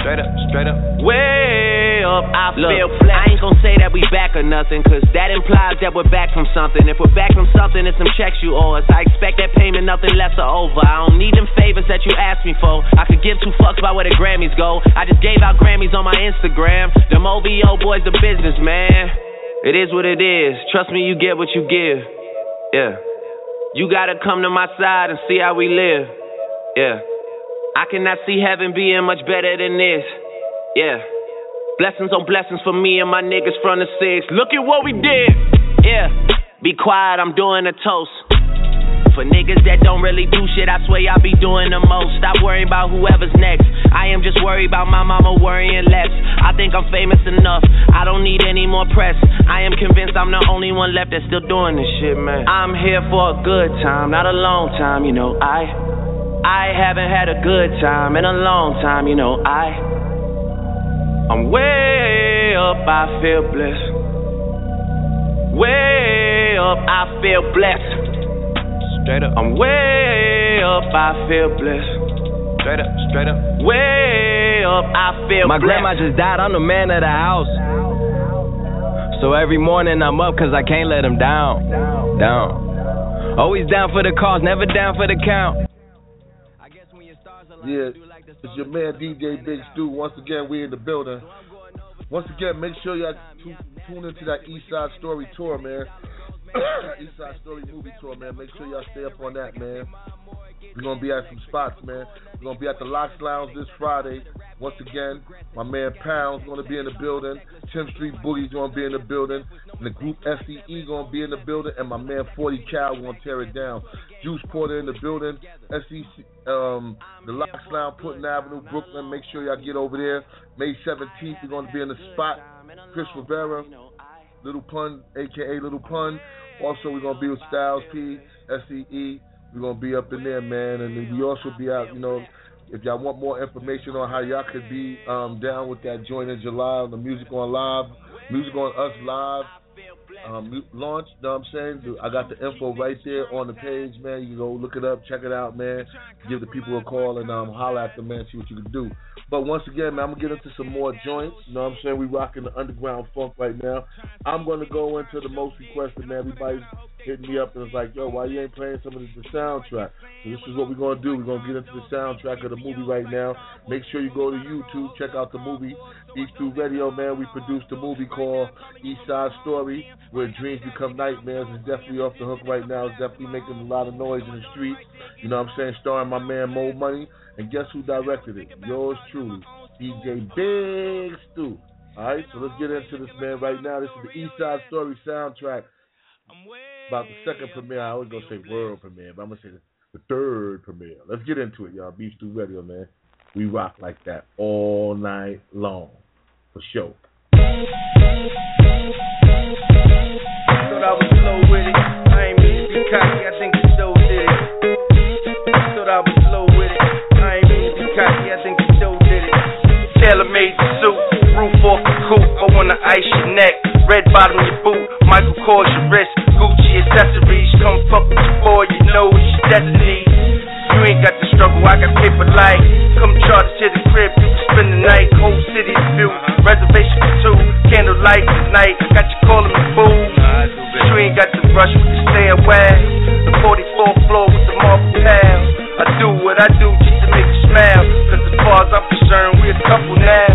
Straight up, straight up. Way up, I feel blessed. I ain't gon' say that we back or nothing, cause that implies that we're back from something. If we're back from something, it's some checks you owe us. I expect that payment, nothing less or over. I don't need them favors that you asked me for. I could give two fucks about where the Grammys go. I just gave out Grammys on my Instagram. Them OVO boys, the business, man. It is what it is. Trust me, you get what you give. Yeah. You gotta come to my side and see how we live. Yeah. I cannot see heaven being much better than this. Yeah. Blessings on blessings for me and my niggas from the six. Look at what we did. Yeah. Be quiet, I'm doing a toast. For niggas that don't really do shit, I swear y'all be doing the most. Stop worrying about whoever's next. I am just worried about my mama worrying less. I think I'm famous enough. I don't need any more press. I am convinced I'm the only one left that's still doing this shit, man. I'm here for a good time, not a long time, you know. I I haven't had a good time in a long time, you know. I I'm way up, I feel blessed. Way up, I feel blessed. Straight up. I'm way up, I feel blessed. Straight up, straight up. Way up, I feel My blessed. grandma just died, I'm the man of the house. So every morning I'm up cause I can't let him down. Down. Always down for the cause, never down for the count. Yeah, it's your man DJ Big Stew. Once again, we in the building. Once again, make sure y'all tu- tune into that East Side Story tour, man. East Side Story movie tour, man. Make sure y'all stay up on that, man. We're gonna be at some spots, man. We're gonna be at the Lox Lounge this Friday. Once again, my man Pound's gonna be in the building. 10th Street Boogie's gonna be in the building. And the group SCE gonna be in the building. And my man 40 Cal gonna tear it down. Juice Porter in the building. SEC, um, the Lox Lounge, Putnam Avenue, Brooklyn. Make sure y'all get over there. May 17th, we're gonna be in the spot. Chris Rivers, Little Pun, aka Little Pun. Also, we're gonna be with Styles P, SCE. We're gonna be up in there, man, and then we also be out. You know, if y'all want more information on how y'all could be um, down with that joint in July the Music on Live, Music on Us Live um, launch. Know what I'm saying? I got the info right there on the page, man. You go look it up, check it out, man. Give the people a call and um, holler at them, man. See what you can do. But once again, man, I'm gonna get into some more joints. You know what I'm saying? We rocking the underground funk right now. I'm gonna go into the most requested, man. Everybody's hitting me up and it's like, yo, why you ain't playing some of the, the soundtrack? So this is what we're gonna do. We're gonna get into the soundtrack of the movie right now. Make sure you go to YouTube, check out the movie. Beef Stew Radio, man. We produced a movie called East Side Story, where dreams become nightmares. It's definitely off the hook right now. It's definitely making a lot of noise in the street. You know what I'm saying? Starring my man Mo Money. And guess who directed it? Yours truly, DJ Big Stew. Alright, so let's get into this, man, right now. This is the East Side Story soundtrack. About the second premiere. I always gonna say world premiere, but I'm gonna say the, the third premiere. Let's get into it, y'all. Beef Stew Radio, man. We rock like that all night long. For sure. Thought I was slow with it. I ain't mean to be cocky. I think the show did it. Thought I was slow with it. I ain't mean to be cocky. I think the show did it. Tailor made the suit, off the coupe. I wanna ice your neck, red bottom your boot. Michael Kors your wrist, Gucci accessories. Come fuck with your boy, you know it's your destiny. You ain't got the struggle, I got paper like. Come charge to the crib, you can spend the night. Whole city view, reservation for two. Candlelight tonight, got you calling me. But you ain't got the rush with the stairwell. The 44th floor with the marble tiles. I do what I do just to make you smile. Cause as far as I'm concerned, we a couple now.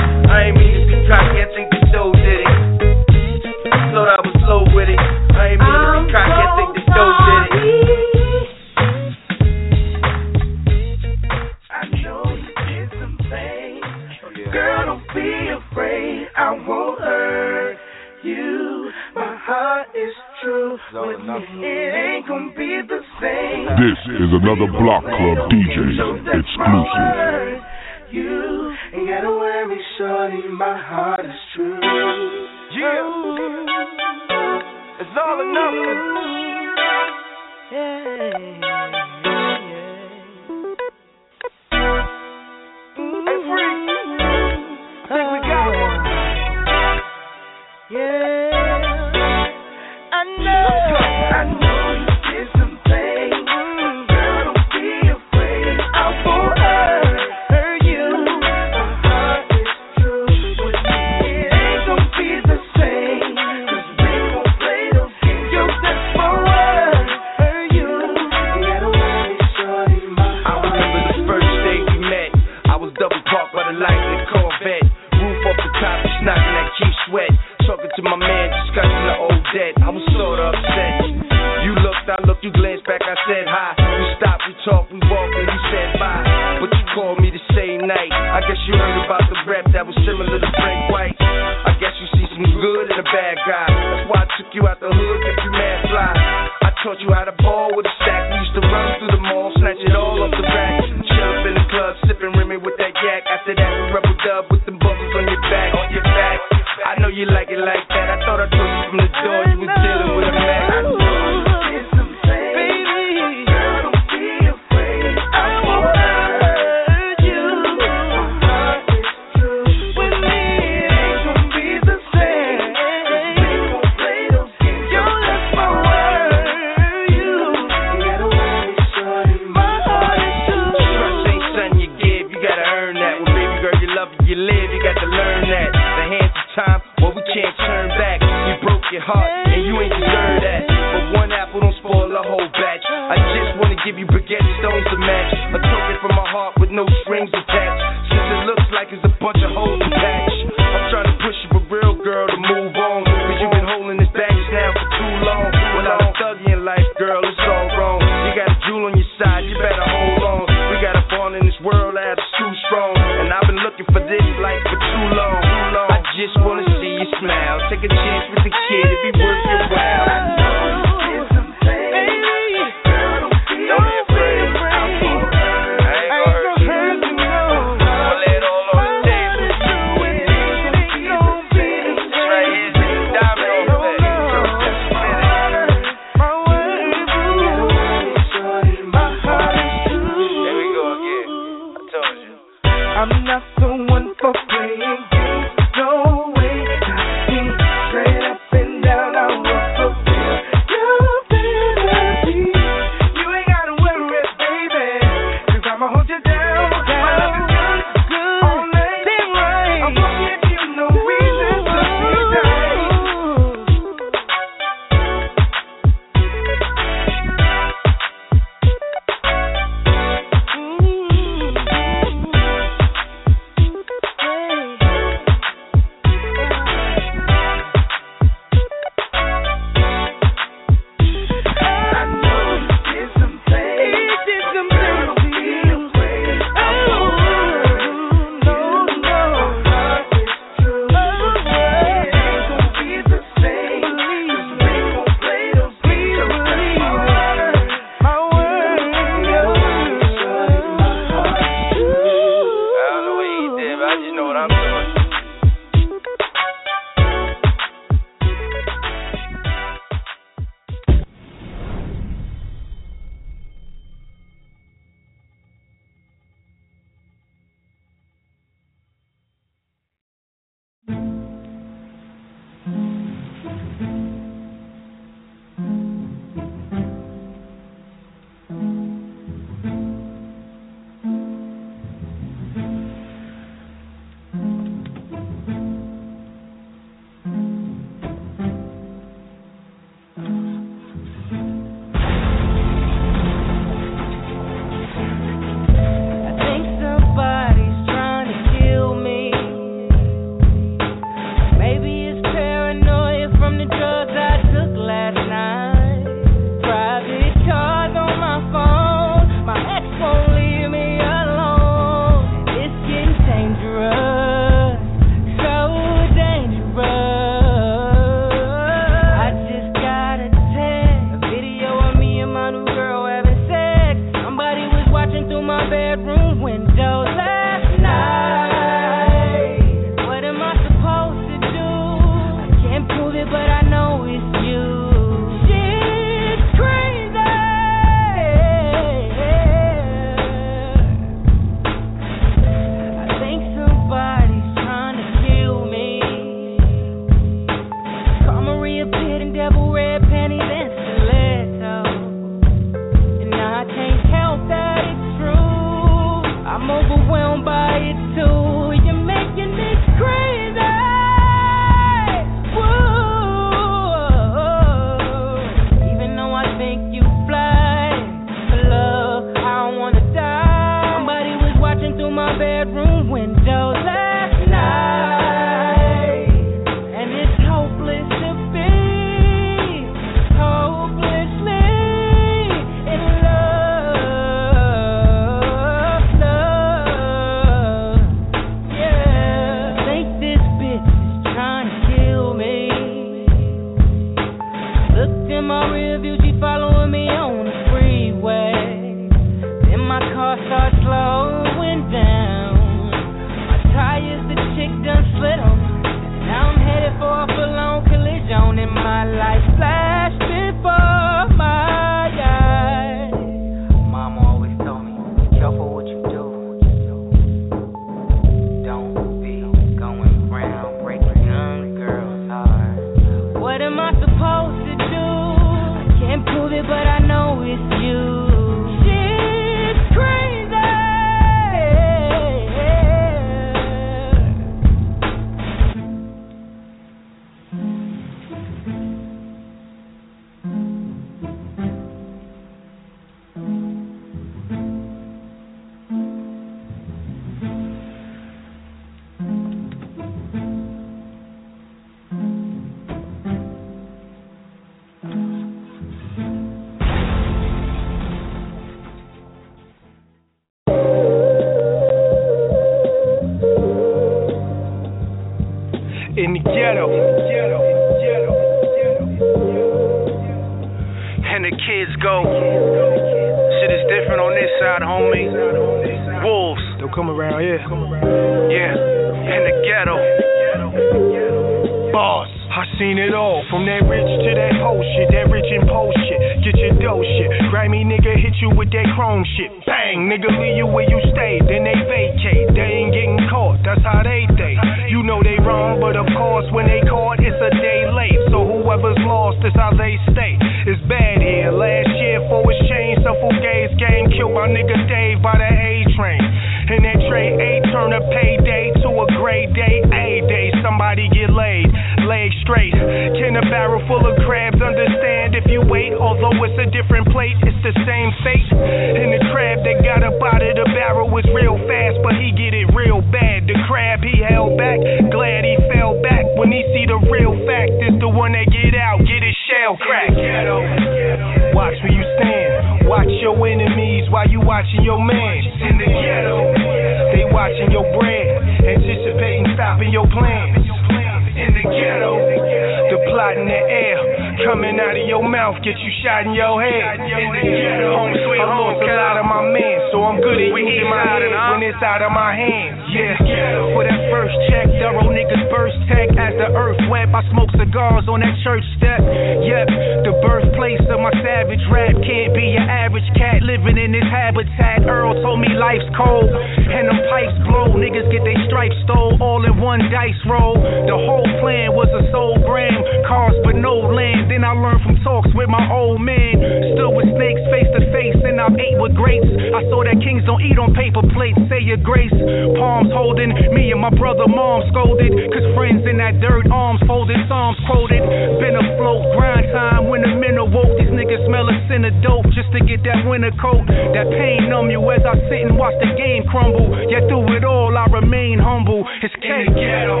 corroded. Been afloat, grind time when the men awoke. These niggas smell a sin of dope just to get that winter coat. That pain numb you as I sit and watch the game crumble. Yet through it all, I remain humble. It's K. ghetto.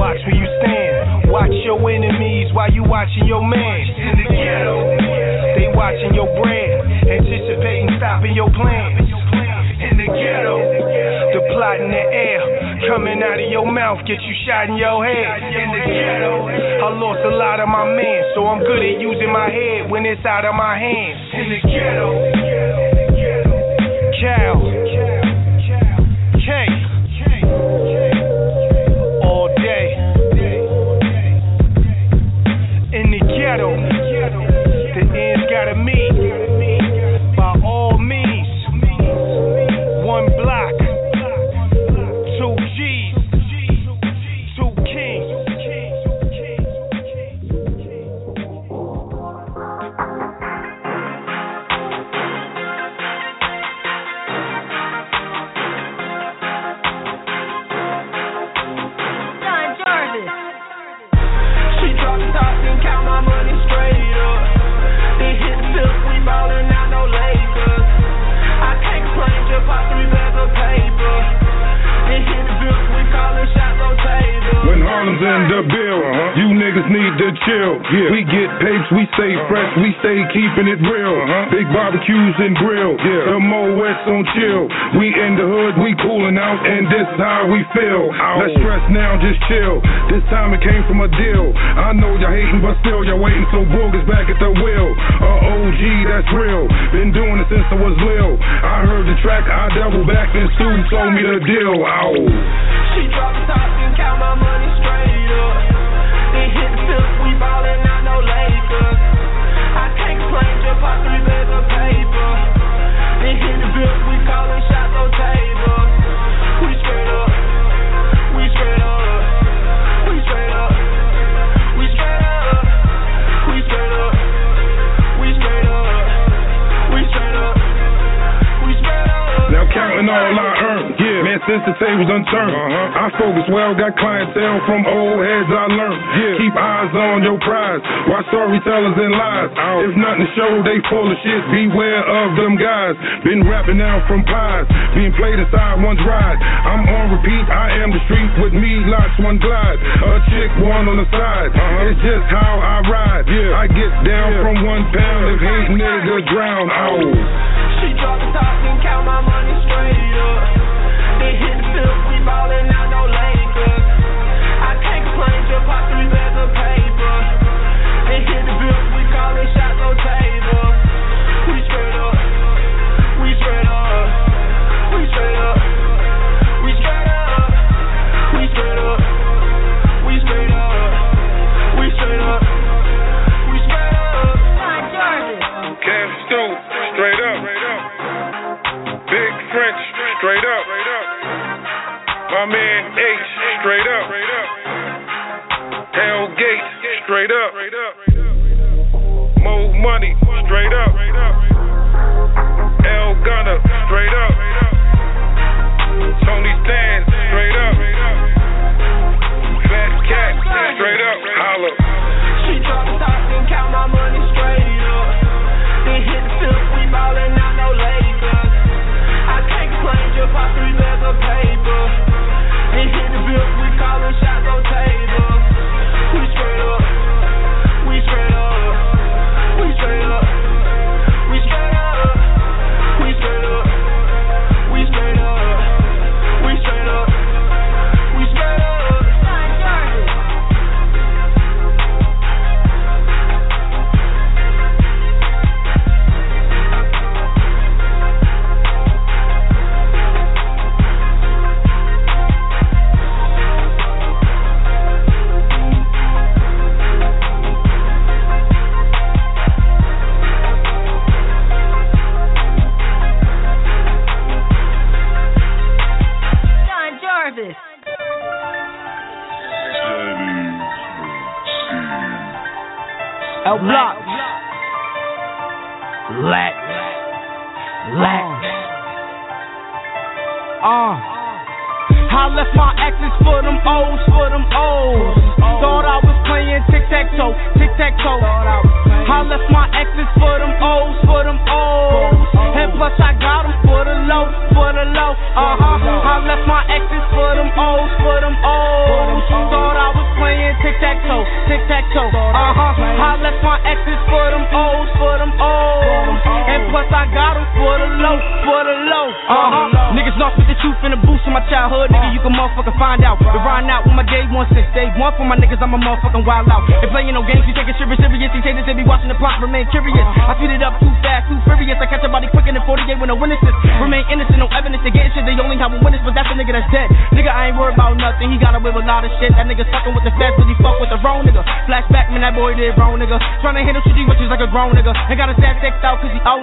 Watch where you stand. Watch your enemies while you watching your man. In the ghetto, they watching your brand, anticipating stopping your plan. In the ghetto, the plot in the air coming out of your mouth get you shot in your head. In the ghetto, I lost a lot of my men, so I'm good at using my head when it's out of my hands. In the ghetto, cow. Keeping it real. Big barbecues and grill, the Mo West on chill. We in the hood, we coolin' out, and this is how we feel. Let's stress now, just chill. This time it came from a deal. I know y'all hating, but still y'all waiting, so Boog is back at the wheel. Uh, OG, that's real. Been doing it since I was little. I heard the track, I double back, and Stu told me the deal. Ow. She drop the top and count my money straight pop three bags of paper. Then hit the flip, we call it on since the tables unturned. Uh-huh. I focus well, got clientele from old heads I learned. Yeah, keep eyes on your prize. Watch storytellers and lies. Out. If nothing to show, they full of shit. Beware of them guys. Been rapping now from pies. Being played inside one's ride. I'm on repeat, I am the street with me, lots one glide. A chick, one on the side. Uh-huh. It's just how I ride. Yeah, I get down from one pound. If hate nigga drown, oh. She drop the top and count my money straight up. No Lakers. I can't complain, just pop three bags of paper. Then hit the flip, we callin' shots on tables. We My man H, straight up. Hell Gate, straight up. Mo Money, straight up. L Gunner, straight up. Tony Stans, straight up. Fat Cat, straight up. Holla. She drop the and count my money straight up. Then hit the flip, we ballin' out no Lakers. Pop three of paper. Then hit the flip, we callin' shots on tables. We straight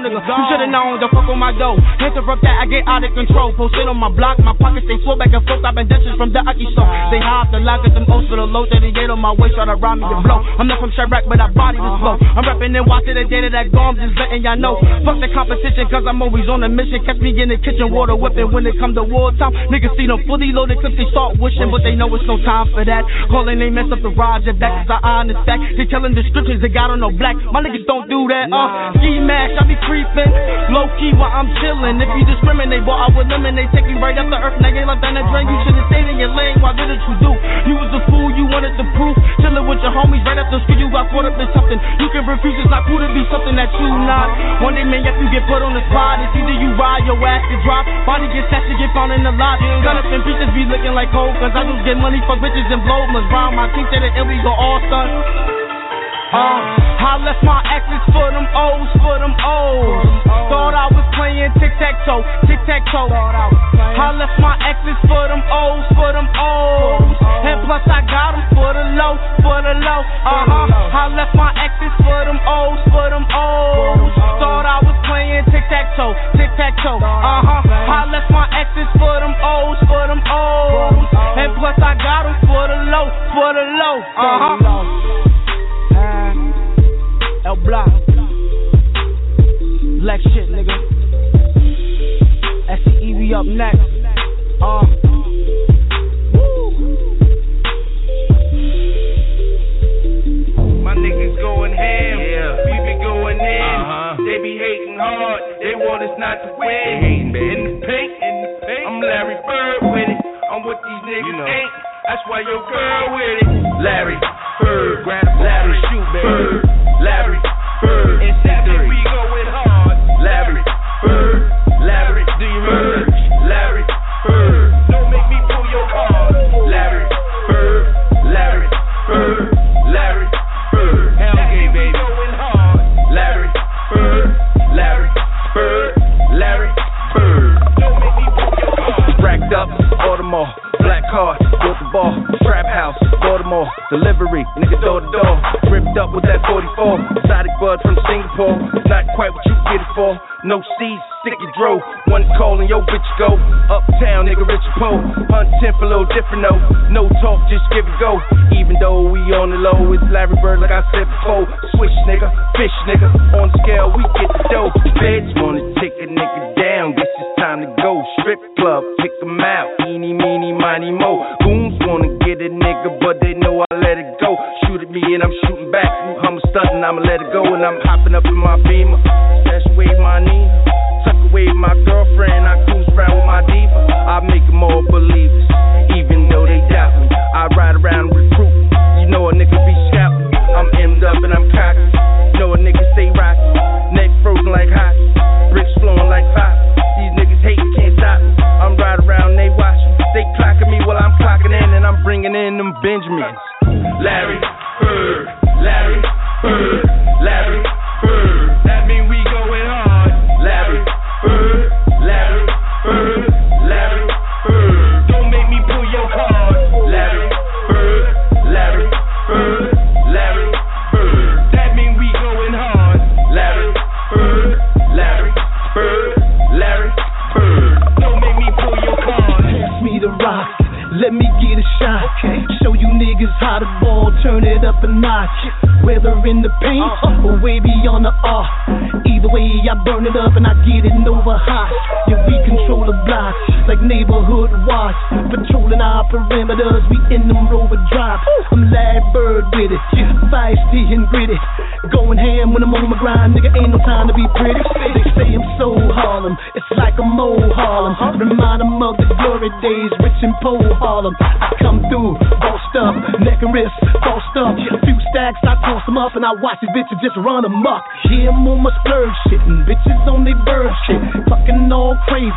nigga. You should've known, the fuck on my dough. Interrupt that, I get out of control. Posted on my block, my pockets they full back and forth. I've been dancing from the Aki store. They high off the lock, get them O's for the low. 38 on my waist, try to rob me and blow. I'm not from Chiraq, but I body this flow. I'm rapping and watching the data that go, I'm just letting y'all know. Fuck the competition, cause I'm always on a mission. Catch me in the kitchen, water whipping when it come to war time. Niggas see them fully loaded clips, they start wishing, but they know it's no time for that. Calling, they mess up the your back is I honest fact. They telling descriptions, they got on no black. My niggas don't do that, uh. Mash, I be creeping. Low key while I'm chilling. If you discriminate, boy, I would eliminate. Take you right up the earth, you left down the drain. You should've stayed in your lane. Why did it you do? You was a fool, you wanted the proof. Chilling with your homies right after school, you got caught up in something. You can refuse, it's not cool to be something that you not. One day, man, you get put on the spot. It's either you ride, your ass to drop. Body get set to get found in the lot. Gun up and bitches be looking like cold, cause I just get money, fuck bitches and blow. Must round my king to the end, we all stun. Uh, I left my exes for them O's, for them O's. Thought I was playing tic tac toe, tic tac toe. I left my exes for them O's, for them O's. And plus I got them for the low, for the low. Uh huh. I left my exes for them O's, for them O's. Thought I was playing tic tac toe, tic tac toe. Uh huh. I left my exes for them O's, for them O's. And plus I got them for the low, for the low. Uh huh. El Block. Black shit, nigga. SCEV up next. Uh. My niggas going ham, yeah. we be going in. Uh-huh. They be hating hard, they want us not to win. They hating, baby. In the paint, in the paint. I'm Larry Bird with it. I'm what these niggas you know. ain't. That's why your girl with it. Larry Bird. Grab Larry, shoot, baby. Larry, Insect delivery, nigga door to door, ripped up with that 44, exotic bud from Singapore, not quite what you get it for, no seeds, stick your dro, one call and yo bitch go, uptown nigga rich po, hunt temp a little different though, no talk, just give it go, even though we on the low, it's Larry Bird like I said before, switch nigga, fish nigga, on scale we get the dough, feds wanna take a nigga down, guess it's time to go, strip club, pick 'em out, eeny, meeny, miny, mo, goons wanna get a nigga, but they know I let it go, shoot at me and I'm shooting back, I'm stunting, I'ma let it go, and I'm hopping up in my beamer, dash wave my Nina, tuck away my girlfriend, I cruise around with my diva, I make 'em all believers, even though they doubt me, I ride around recruit, you know a nigga be scouting, I'm emmed up and I'm Harlem. I come through, bossed up, neck and wrist, bossed up. A few stacks, I toss them up and I watch these bitches just run amok. Yeah, I'm on my splurge shit, and bitches on they bird shit. Fucking all crazy.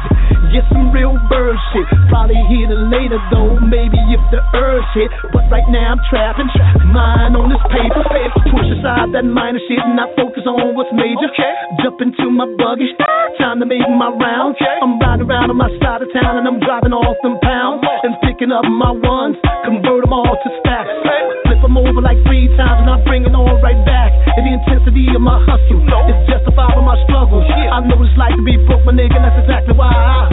get some real bird shit. Probably hit it later though, maybe if the urge hit. But right now I'm trapping, mine on this paper. Push aside that minor shit and I focus on what's major. Jump into my buggy, time to make my rounds. I'm riding around on my side of town and I'm driving off them pounds and picking up my ones, convert them all to stacks. Flip them over like three times and I bring it all right back. And the intensity of my hustle is justified by my struggle. I know what it's like to be broke, my nigga, that's exactly why I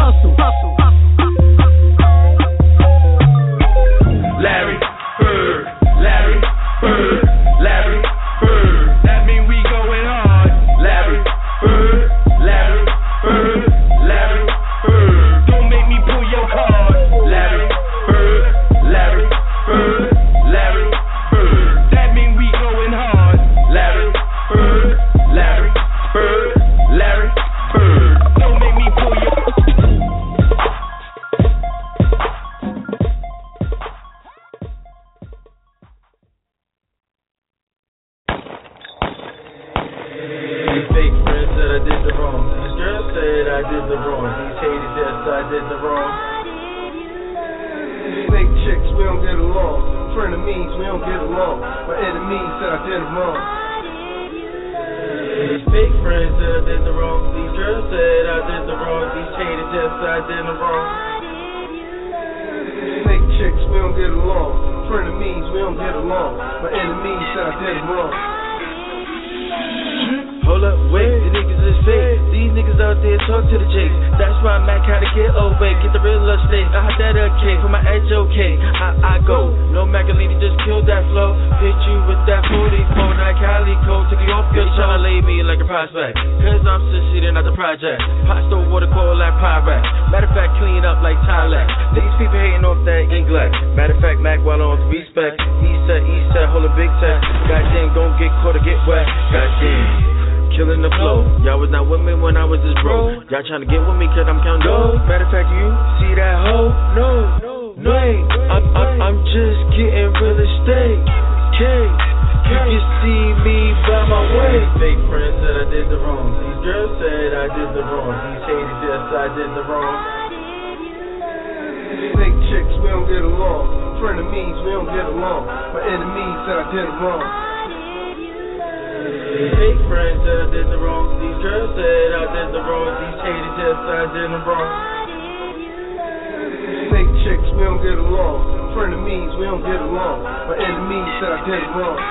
get the real estate. I had that okay. For my edge okay. I, I go. No Magalini just killed that flow. Hit you with that 44. That Cali code. Took you off good. Tryna lay me like a prospect. Cause I'm succeeding at the project. Store water cold like Pyrex. Matter of fact, clean up like Tilex. These people hating off that English. Matter of fact, Mac while on respect. East side, east side, hold a big tech. Goddamn, don't get caught or get wet. Goddamn. Killing the flow. Y'all was not with me when I was this bro. Y'all trying to get with me cause I'm counting dough. Matter of fact, you see that hoe? No, no, wait. I'm, I'm, I'm just getting real estate. Okay. You can see me by my way. Fake friends said I did the wrong. These girls said I did the wrong. These haters yes I did the wrong. Fake chicks, we don't get along. Frenemies, we don't get along. My enemies said I did them wrong. These fake friends said I did the wrong. These girls said I did the wrong. These haters yes I did the wrong. These fake chicks, we don't get along. Frenemies, we don't get along. My enemies said I did them wrong.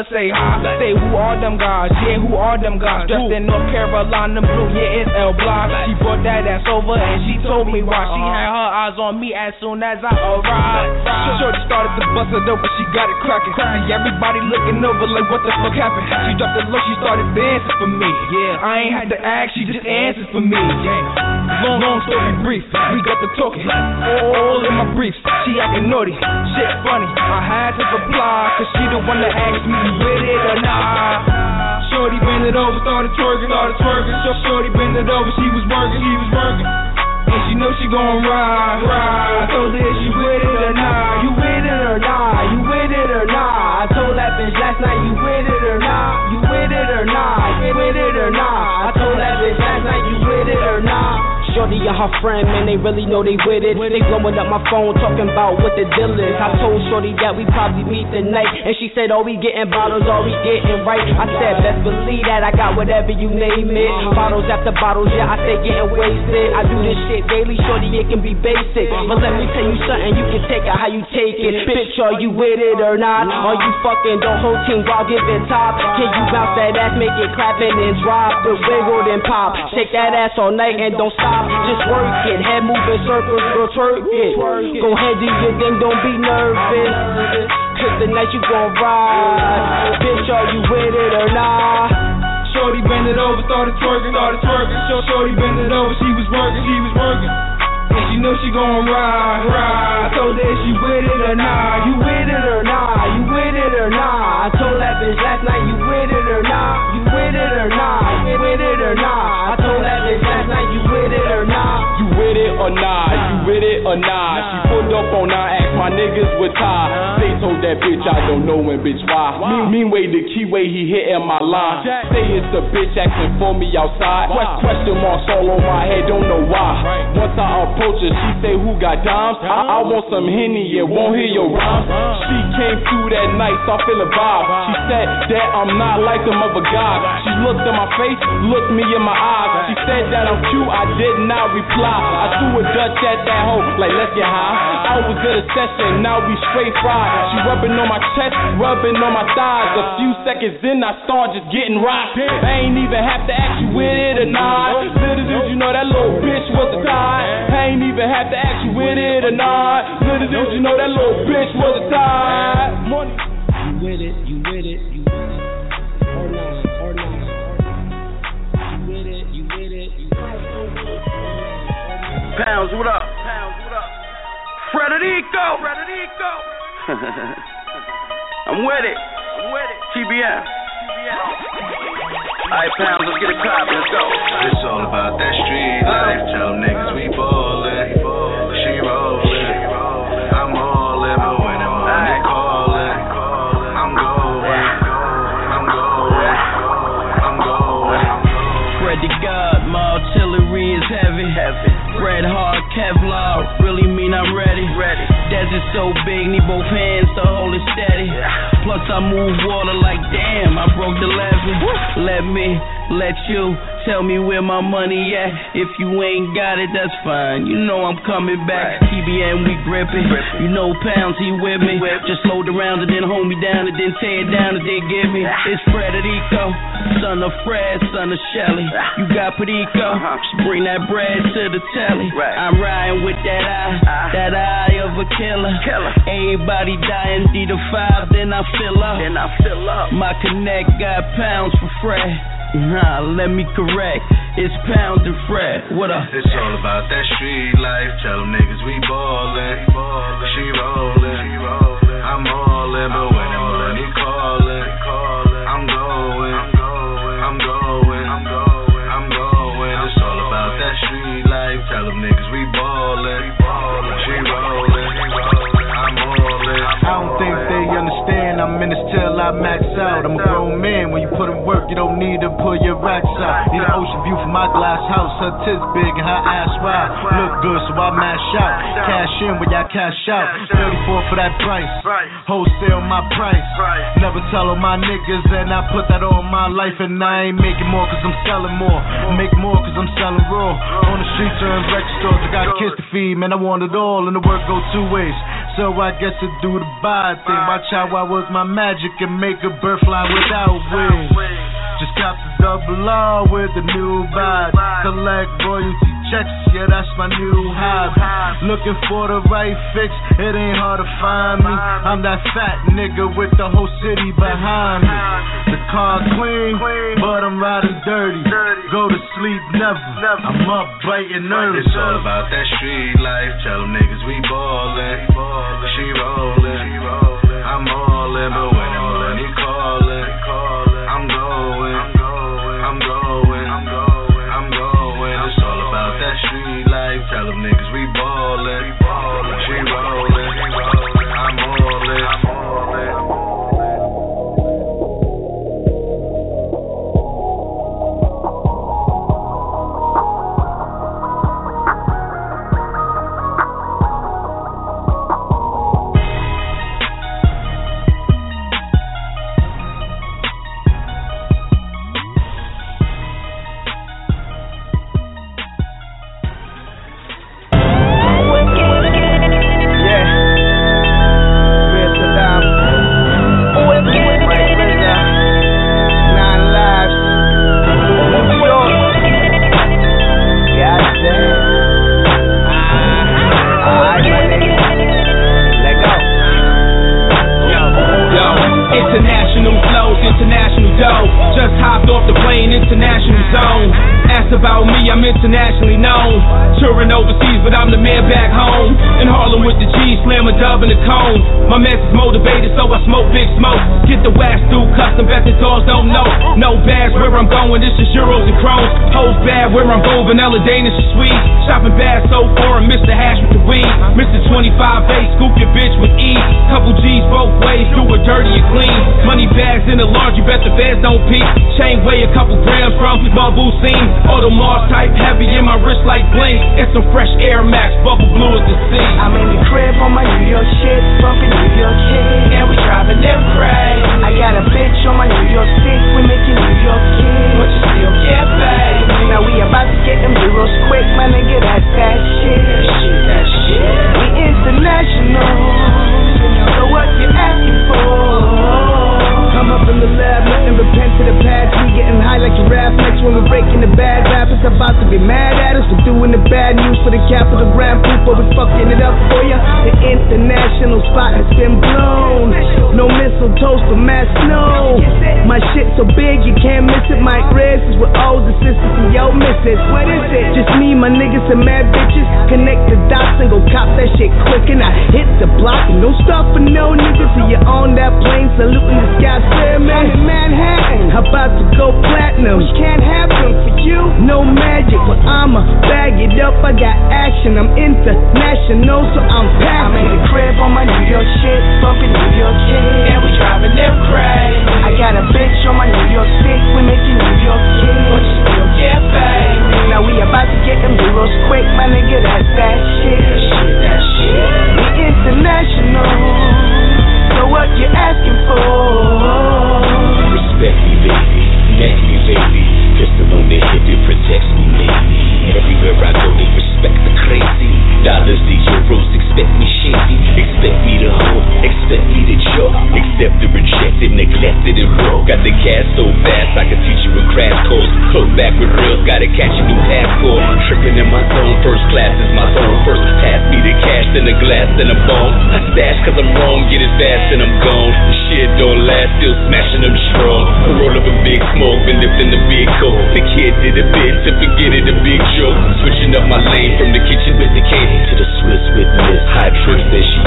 Her she bout to say hi. Say who are them guys? Yeah, who are them guys? Dressed in North Carolina blue, yeah, it's L Block. She brought that ass over and she told me why. She had her eyes on me as soon as I arrived. Shorty started to bust it open, she got it cracking. Everybody looking over like what the fuck happened. She dropped it low, she started dancing for me. Yeah, I ain't had to ask, she just answered for me. Yeah. Long, long story brief, we got the talking. All in my briefs, she acting naughty, shit funny. I had to reply, cause she the one that asked me with it or not. Shorty bend it over, started twerking, started twerking. Sh- Shorty bend it over, she was working, she was working. And she know she gon' ride, ride. I told her if she with it or not. You with it or not? You with it or not? I told that bitch last night you with it or not? You with it or not? You with it or not? I told that bitch last Shorty and her friend, man, they really know they with it. They blowing up my phone, talking about what the deal is. I told Shorty that we probably meet tonight, and she said, "Oh, we getting bottles, all we getting right." I said, "Best believe that I got whatever you name it, uh-huh. bottles after bottles, yeah, I stay getting wasted. I do this shit daily, Shorty, it can be basic, uh-huh. but let me tell you something, you can take it how you take it. Bitch, are you with it or not? Are you fucking the whole team while giving top? Can you bounce that ass, make it clapping and drop, the wiggle then pop? Shake that ass all night and don't stop. Just work it, head moving circles, girl, twerk it. Go ahead, do your thing, don't be nervous. Cause tonight you gon' ride. Bitch, are you with it or not? Shorty bend it over, started twerking, started twerking. Shor- Shorty bend it over, she was working, she was working. And she know she gon' ride, ride. I told her she with it or not. You with it or not? You with it or not? I told that bitch last night you with it or not? You with it or not? You with it or not? With it or not? You with it or not? She pulled up on asked my niggas with tie. They told that bitch I don't know when, bitch, why? Mean, mean way, the key way he hitting my line. Say it's the bitch acting for me outside. Que- Question marks all on my head, don't know why. Once I approach her, she say, Who got dimes? I, I want some Henny, yeah, won't hear your rhymes. She came through that night, so I feel a vibe. She said that I'm not like them other guys. She looked in my face, looked me in my eyes. She said that I'm cute, I did not reply. I threw a Dutch at that hoe, like let's get high. I was at a session, now we straight fried. She rubbing on my chest, rubbing on my thighs. A few seconds in, I start just getting rocked. I ain't even have to ask you with it or not. Little did you know that little bitch was a tie. I ain't even have to ask you with it or not. Little did you know that little bitch was a tie. Money. You with it, you with it, you with it. Or not, or not. You with it, you with it, you with it. Pounds, what up? Pounds, what up? Frederico. Frederico. I'm with it. I'm with it. TBM. Alright, Pounds, let's get it poppin'. Let's go. It's all about that street life. Tell niggas we so big, need both hands to hold it steady. Plus I move water like damn, I broke the levee. Let me, let you tell me where my money at. If you ain't got it, that's fine. You know I'm coming back. TBN, we gripping. You know pounds, he with me. Just load around and then hold me down and then tear it down and then give me. It's Frederico, son of Fred, son of Shelly. You got Perico, uh-huh. just bring that bread to the telly. I'm riding with that eye, uh. that eye of a killer. Everybody dying, D to five, then I fill up. Then I fill up. My connect got pounds for Fred. Nah, let me correct. It's pound and fret. What up? It's all about that street life. Tell them niggas we ballin'. She rollin'. I'm all in, but when the money callin', out. I'm a grown man. When you put in work, you don't need to pull your racks out. Need an ocean view from my glass house. Her tits big and her ass wide. Look good, so I mash out. Cash in when y'all cash out. 34 for that price. Wholesale my price. Never tell on my niggas, and I put that on my life. And I ain't making more cause I'm selling more. Make more cause I'm selling raw. On the streets or in record stores, I got kids to feed. Man, I want it all, and the work go two ways. So I guess to do the buy thing. Watch how I work my magic and make a bird fly without wings. Just got the double R with the new vibe. Collect royalty checks, yeah, that's my new hobby. Looking for the right fix, it ain't hard to find me. I'm that fat nigga with the whole city behind me. The car clean, but I'm riding dirty. Go to sleep never, I'm up bright and early. It's all about that street life. Tell them niggas we ballin'. She rollin'. I'm all in, but when the about me, I'm internationally known. Touring overseas, but I'm the man back home. In Harlem with the G, slam a dub in the cone. My message motivated, so I smoke big smoke. Get the wax through custom, bet the dogs don't know. No bags where I'm going, this is euros and crones. Hoes bad where I'm going, vanilla Danish is sweet. Shopping bad so foreign, Mr. Hash with the weed. Mr. 25A, scoop your bitch with ease. Couple G's both ways, do it dirty and clean. Money bags in the large, you bet the feds don't peek. Chain weigh a couple grams from Marble scene. Audemars type heavy in my wrist like bling. It's some fresh Air Max, bubble blue as the sea. I'm in the crib on my New York shit, bumping New York shit, and we driving them crazy. I got a bitch on my New York stick, we making New York kids, but you still get paid. Now we about to get them euros quick, my nigga, that's that shit. That Shit, that shit. We international, so what you asking for? I'm up in the lab, nothing but pen to the pad. We getting high like giraffe. Next when we're breaking the bad rappers about to be mad at us. We're doing the bad news for the capital grand but we fucking it up for ya. The international spot has been blown. No mistletoe for mass snow. My shit so big you can't miss it. My Reds is with O's and sisters and yo misses. What is it? Just me, my niggas and mad bitches. Connect the dots and go cop that shit quick. And I hit the block and don't stop for no niggas. So you're on that plane saluting the sky. Say, man, in Manhattan, about to go platinum. We can't have them for you. No magic, but I'ma bag it up. I got action. I'm international, so I'm packing. I'm in the crib on my New York shit, bumping New York shit, and we driving them crazy. I got a bitch on my New York stick, we making New York kids, but you still get paid. Now we about to get them euros quick, my nigga, that's that shit. Shit, that shit. We international, so what you're asking for? Respect me, baby. Met me, baby. Pistol on the hip, it protects me, maybe. Everywhere I go, they respect the crazy. Dollars, the euros, expect me shady. Expect me to hold, expect me to choke. Accept the rejected, neglected, and broke. Got the cash so fast, I can teach you a crash course. Hook back with reels, gotta catch a new passport. Tripping in my zone, first class is my zone. First pass me the cash, then a glass, then a bone. I stash cause I'm wrong, get it fast and I'm gone. Shit don't last, still smashing them strong. Roll up a big smoke, been lifting the big coat. The kid did a bit to forget it, a big joke. Switching up my lane from the kitchen with the cane to the Swiss with Miss High Tricks that she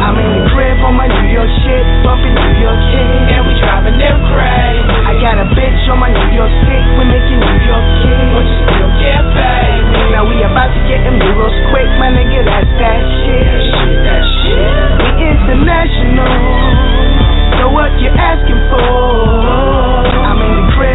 I'm in the crib on my New York shit, bumping New York shit, and we driving them crazy. I got a bitch on my New York stick, we making New York kids, but you still get paid. Now we about to get them euros quick, my nigga, that's that shit. That shit. We international, so what you asking for?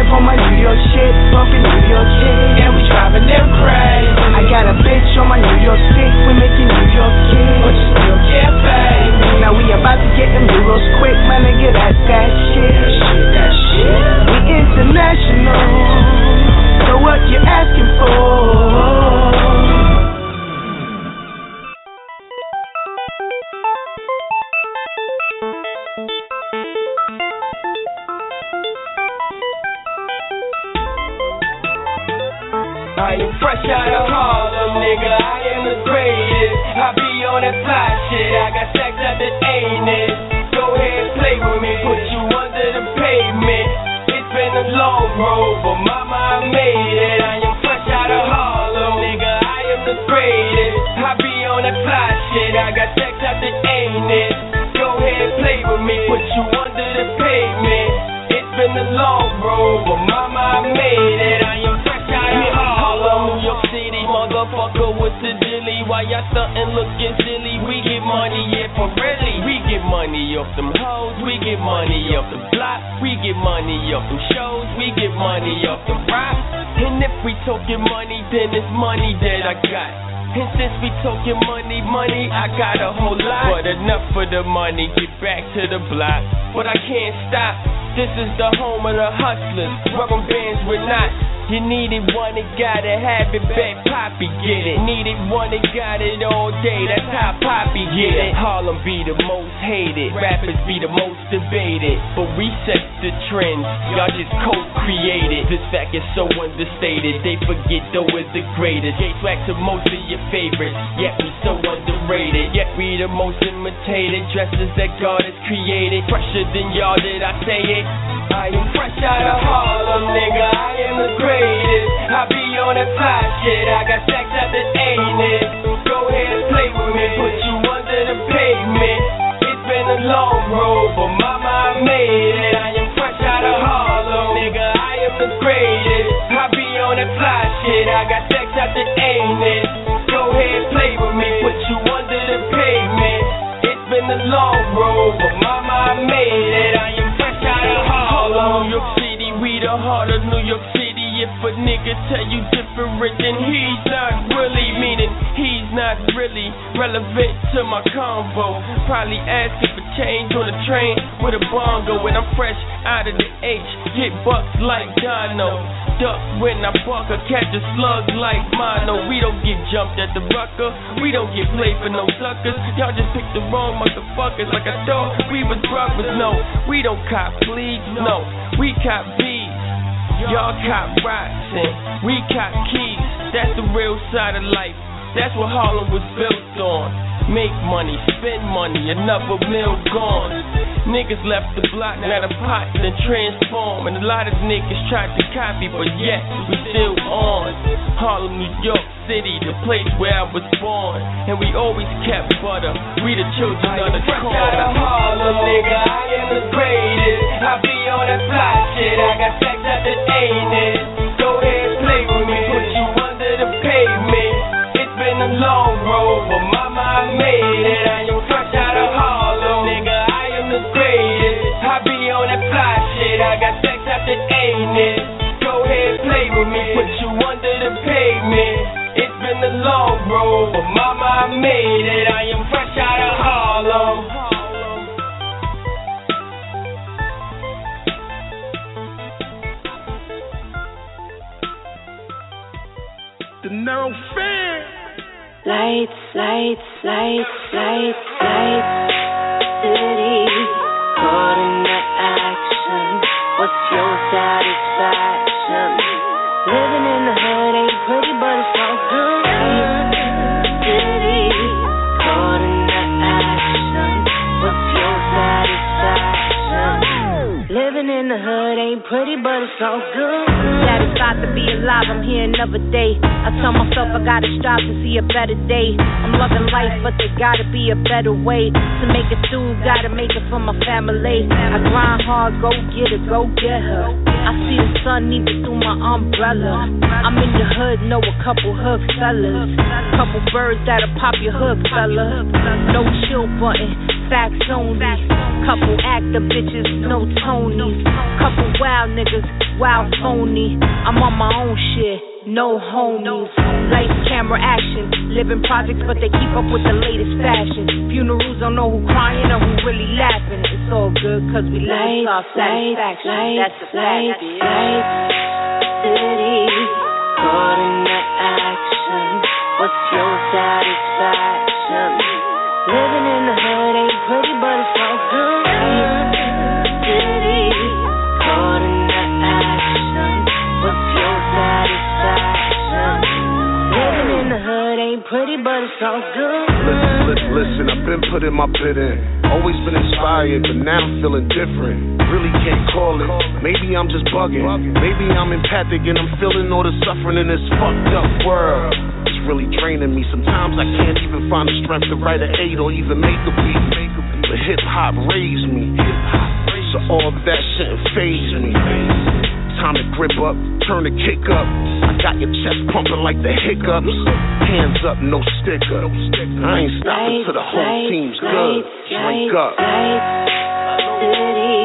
Crib on my New York shit, bumping New York shit, and we driving them crazy. I got a bitch on my New York stick, we making New York kids, but you still get paid. Now we about to get them euros quick, my nigga, that's that shit. That shit. We international, to most of your favorites, yet we so underrated. Yet we the most imitated, dresses that God has created. Fresher than y'all, did I say it? Probably asking for change on the train with a bongo, and I'm fresh out of the H. Get bucks like Dono. Duck when I buck or catch a slug like mono. We don't get jumped at the rucker. We don't get played for no suckers. Y'all just picked the wrong motherfuckers like I thought we was brothers. No, we don't cop fleas. No, we cop bees. Y'all cop rocks and we cop keys. That's the real side of life. That's what Harlem was built on. Make money, spend money, another meal gone. Niggas left the block, now the pot then transform. And a lot of niggas tried to copy, but yet we still on. Harlem, New York City, the place where I was born. And we always kept butter. We the children of the corn. out of Harlem, nigga, I am the greatest. I be on that fly shit, I got sex at the ain't it. Go ahead, play with me, put you under the pavement. It's been a long road, but mama, I got sex after be a better way to make it through. Gotta make it for my family. I grind hard, go get it, go get her. I see the sun even through my umbrella. I'm in the hood, know a couple hood fellas. Couple birds that'll pop your hood fella. No chill button, facts only. Couple actor bitches, no Tonys. Couple wild niggas, wild phony. I'm on my own shit, no homies. Lights, camera, action. Living projects, but they keep up with the latest fashion. Funerals don't know who crying or who really laughing. It's all good, cause we live off satisfaction. That's the fact. City, caught in the action. What's your satisfaction? Living in the hood ain't pretty, but it's all good. Good. Listen, listen, I've been putting my bid in. Always been inspired, but now I'm feeling different. Really can't call it. Maybe I'm just bugging. Maybe I'm empathic and I'm feeling all the suffering in this fucked up world. It's really draining me. Sometimes I can't even find the strength to write an eight or even make a beat. But hip hop raised me. So all that shouldn't phase me. Time to grip up, turn the kick up. I got your chest pumping like the hiccups. Hands up, no sticker. I ain't stopping till the whole team's good. Drink up. City,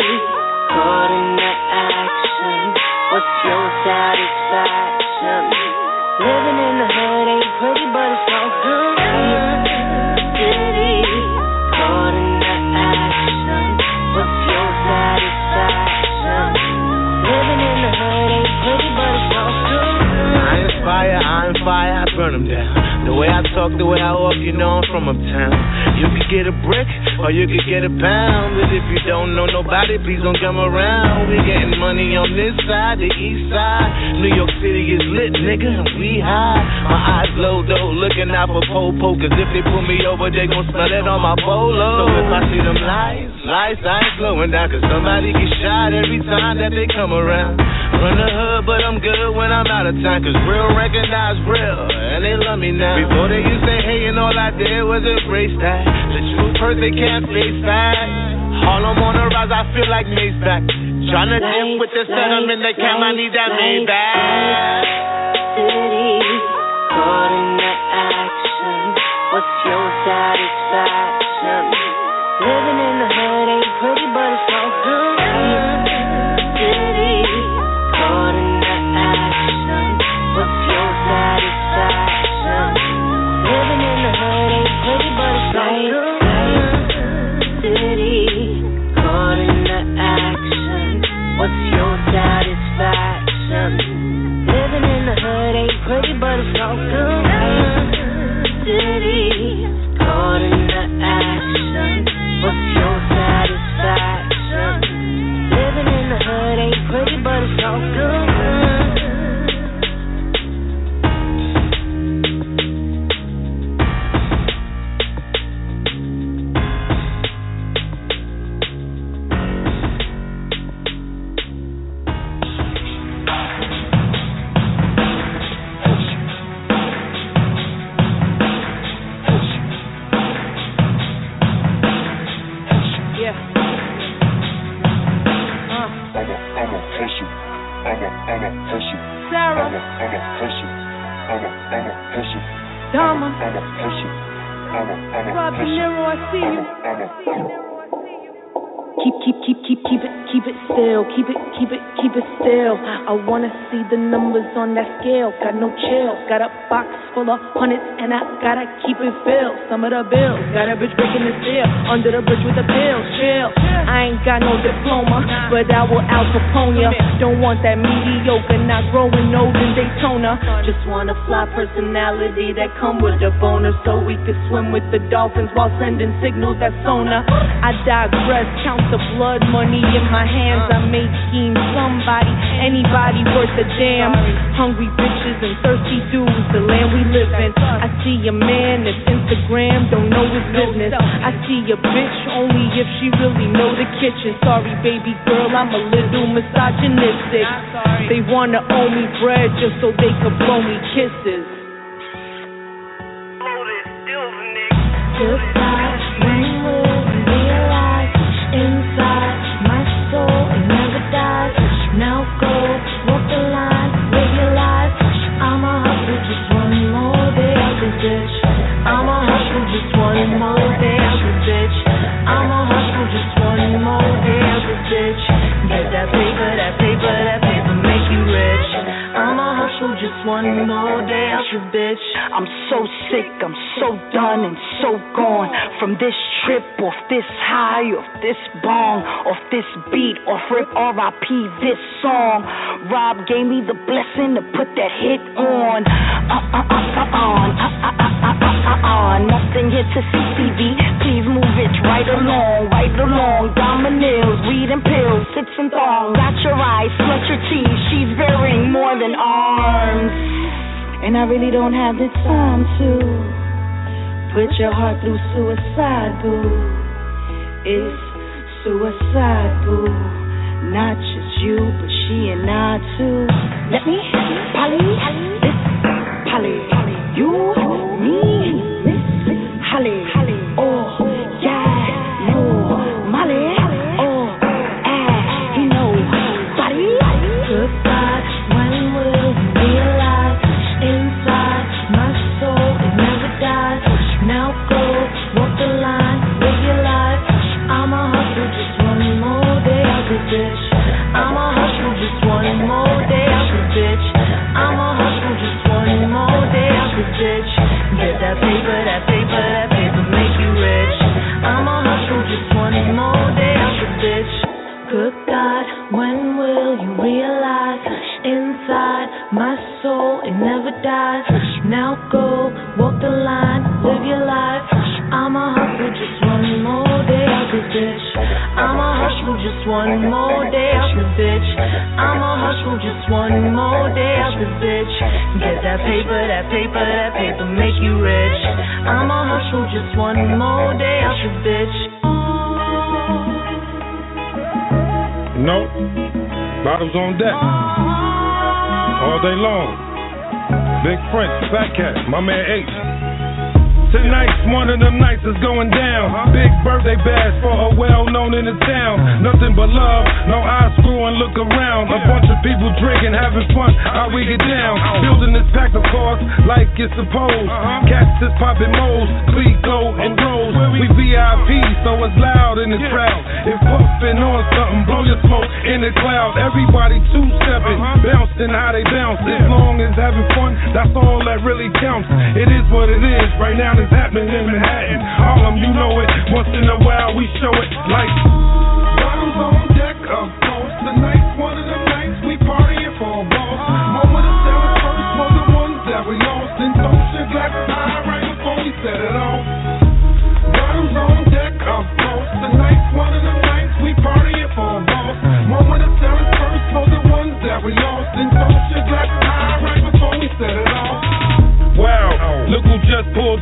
caught in the action. What's your satisfaction? Living in the hood ain't pretty, but fire, I burn them down. The way I talk, the way I walk, you know I'm from uptown. You could get a brick, or you could get a pound. But if you don't know nobody, please don't come around. We getting money on this side, the east side. New York City is lit, nigga, and we high. My eyes low, though, looking out for po-po. Cause if they pull me over, they gon' smell it on my polo. So if I see them lights, lights, I ain't slowing down. Cause somebody get shot every time that they come around. Run the hood, but I'm good when I'm out of time. Cause real recognize real, and they love me now. Before they used to hate, and all I did was embrace that. The true person can't face that. Harlem on the rise, I feel like Mase back. Tryna dip with the settlement, the cam, I need that Maybach. City, caught in the action. What's your satisfaction? Living in the hood ain't pretty, but it's on that scale. Got no chill. Got a box full of hundreds and I gotta keep it filled. Some of the bills. Got a bitch breaking the seal. Under the bridge with the pills. Chill. I ain't got no diploma, but I will Al Capone ya. Don't want that mediocre, not growing old in Daytona. Just want a fly personality that come with a bonus so we can swim with the dolphins while sending signals that sonar. I digress, count the blood money in my hands. I may scheme somebody, anybody worth a damn. Hungry bitches and thirsty dudes, the land we live in. I see a man that's Instagram, don't know his business. I see a bitch only if she really know the kitchen. Sorry, baby girl, I'm a little misogynistic. They wanna owe me bread just so they could blow me kisses. Goodbye, day out this bitch. I'm so sick, I'm so done and so gone from this trip, off this high, off this bong, off this beat, off rip RIP this song. Rob gave me the blessing to put that hit on. Uh uh uh uh on. Uh uh uh uh uh uh on. Nothing here to CCV. Please move it right along, right along. Dominoes, weed and pills, tits and thongs. Got your eyes, slut your teeth. She's bearing more than arms. And I really don't have the time to put your heart through suicide, boo. It's suicide, boo. Not just you, but she and I too. Let me, Polly, this, Polly, you, Miss dies? Now go, walk the line, live your life. I'm a hustler, just one more day out this bitch. I'm a hustler, just one more day out this bitch. I'm a hustler, just one more day out this bitch. Get that paper, that paper, that paper, make you rich. I'm a hustler, just one more day out this bitch. No. Bottles on deck. All day long. Big French, Fat Cat, my man H. Tonight's one of them nights is going down. Uh-huh. Big birthday bash for a well known in the town. Uh-huh. Nothing but love, no eyes screw and look around. A bunch of people drinking, having fun. How we get down? Building this pack, of course, like it's supposed. Uh-huh. Cats is popping moles, Clicquot and rolls. We VIP, so it's loud in the crowd. If puffing on something, blow your smoke in the cloud. Everybody two stepping, bouncing how they bounce. As long as having fun, that's all that really counts. It is what it is. Right now happening in Manhattan. You know it. Once in a while we show it like bottles on deck, of course. Tonight's one of the nights we partying for a boss. Moment of silence first for the ones that we lost. And glass high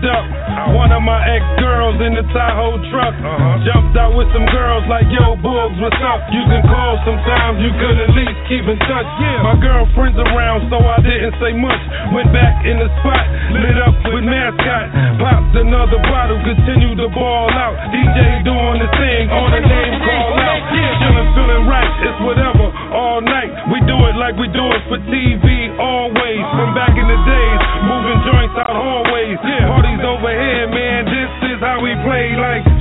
up. One of my ex girls in the Tahoe truck. Jumped out with some girls like, yo, Boogs, what's up? You can call sometimes, you could at least keep in touch. My girlfriend's around, so I didn't say much. Went back in the spot, lit up with mascot. Popped another bottle, continued to ball out. DJ doing the thing on a name call out. Chillin', feeling right, it's whatever, all night. We do it like we do it for TV, always. From back in the days, moving joints out hallways. Parties over here, man, this is how we play like.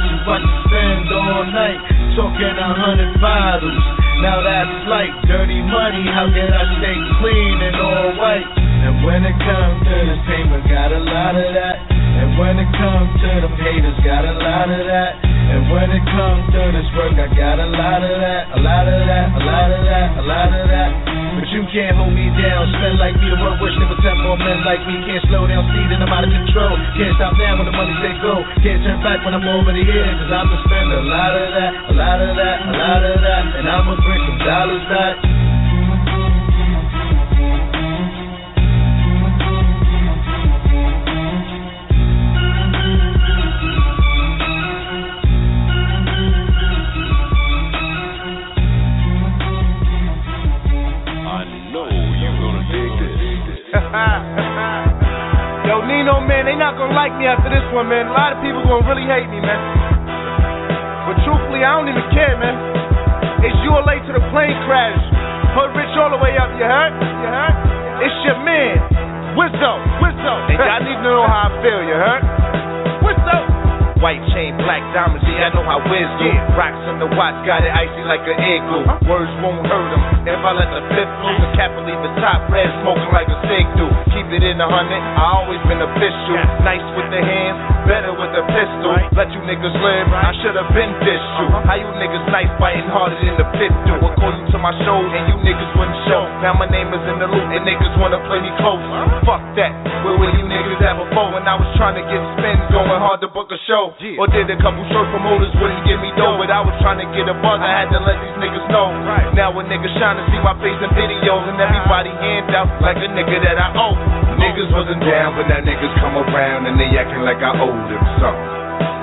bottles like you spend all night talking a hundred bottles. Now that's like dirty money. How can I stay clean and all white? And when it comes to the payment, got a lot of that. And when it comes to the haters, got a lot of that. And when it comes to this work, I got a lot of that, a lot of that, a lot of that, a lot of that. But you can't hold me down, spend like me, to work, worship never tempt more men like me. Can't slow down speed and I'm out of control. Can't stop now when the money say go. Can't turn back when I'm over the edge, cause I'ma spend a lot of that, a lot of that, a lot of that. And I'ma bring some dollars back. like me after this one, man. A lot of people gonna really hate me, man. But truthfully, I don't even care, man. It's you or late to the plane crash. Put Rich all the way up, you heard? You heard? It's your man, Wizzo, Wizzo. And y'all need to know how I feel, you heard? White chain, black diamonds, yeah, I know how Wiz do. Rocks in the watch, got it icy like an igloo. Uh-huh. Words won't hurt him. If I let the fifth lose, the cap will leave the top red, smoking like a cig do. Keep it in a hundred, I always been official. Nice with the hands, better with the pistol. Let you niggas live, I should have been this uh-huh. you. How you niggas nice fighting harder than the pit do? Call you to my show and you niggas wouldn't show. Now my name is in the loop and niggas wanna play me close. Uh-huh. Fuck that, where were you niggas at before? When I was trying to get spins, going hard to book a show. Or did a couple shirt promoters wouldn't give me dough, but I was trying to get a buzz. I had to let these niggas know. Right. Now a nigga shine to see my face in videos and everybody hand out like a nigga that I owe. Niggas wasn't down, but now niggas come around and they acting like I owe them something.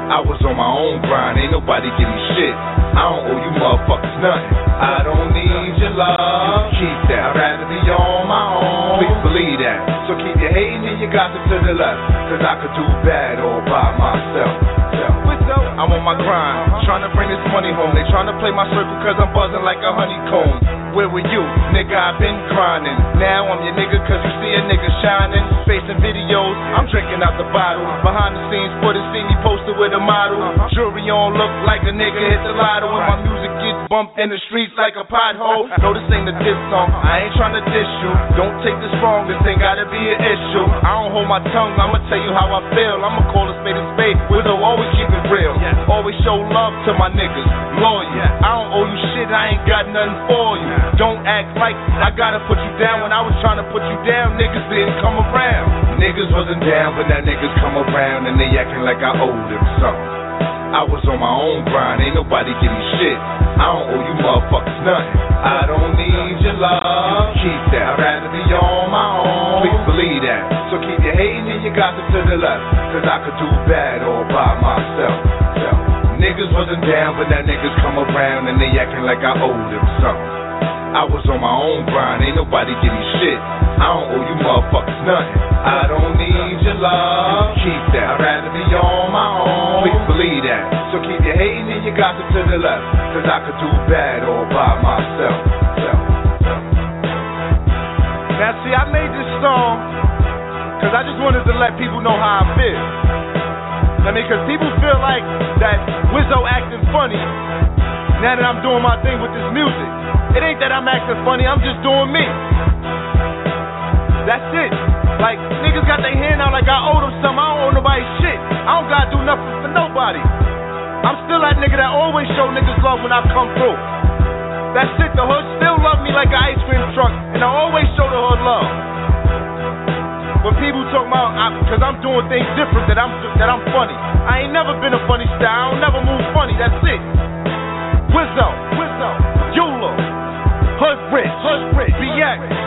I was on my own grind, ain't nobody give me shit. I don't owe you motherfuckers nothing. I don't need your love. Keep that. I'd rather be on my own. Please believe that. So keep your hating and your gossip to the left. Cause I could do bad all by myself. I'm on my grind, uh-huh. trying to bring this money home. They trying to play my circle cause I'm buzzing like a honeycomb. Where were you? Nigga, I've been grinding. Now I'm your nigga cause you see a nigga shining. Facing videos, I'm drinking out the bottle. Behind the scenes, for the see me posted with a model. Uh-huh. Jewelry on, look like a nigga hit the lotto. And my music bumped in the streets like a pothole. No, this ain't a diss song. I ain't trying to diss you. Don't take this wrong, this ain't gotta be an issue. I don't hold my tongue, I'ma tell you how I feel. I'ma call a spade a spade. We'll always keep it real. Always show love to my niggas. Loyal. I don't owe you shit, I ain't got nothing for you. Don't act like I gotta put you down. When I was trying to put you down, niggas didn't come around. Niggas wasn't down, but now niggas come around and they acting like I owe them something. I was on my own grind, ain't nobody me shit. I don't owe you motherfuckers nothing. I don't need your love. Keep that. I'd rather be on my own. Please believe that. So keep your hating and your gossip to the left. Cause I could do bad all by myself. So, niggas wasn't down, but now niggas come around and they acting like I owe them something. I was on my own grind, ain't nobody me shit. I don't owe you motherfuckers nothing. I don't need your love. Keep that. I'd rather be on my own. Please believe that. So keep your hating and your gossip to the left. Cause I could do bad all by myself. Now see, I made this song cause I just wanted to let people know how I feel. I mean, cause people feel like that Wizzo acting funny now that I'm doing my thing with this music. It ain't that I'm acting funny, I'm just doing me. That's it. Like, niggas got their hand out like I owe them something. I don't owe nobody shit. I don't gotta do nothing for nobody. I'm still that nigga that always show niggas love when I come through. That's it, the hood still love me like an ice cream truck, and I always show the hood love. But people talk about I, cause I'm doing things different that I'm that I'm funny. I ain't never been a funny style, I don't never move funny, that's it. Wizzo, Yeah.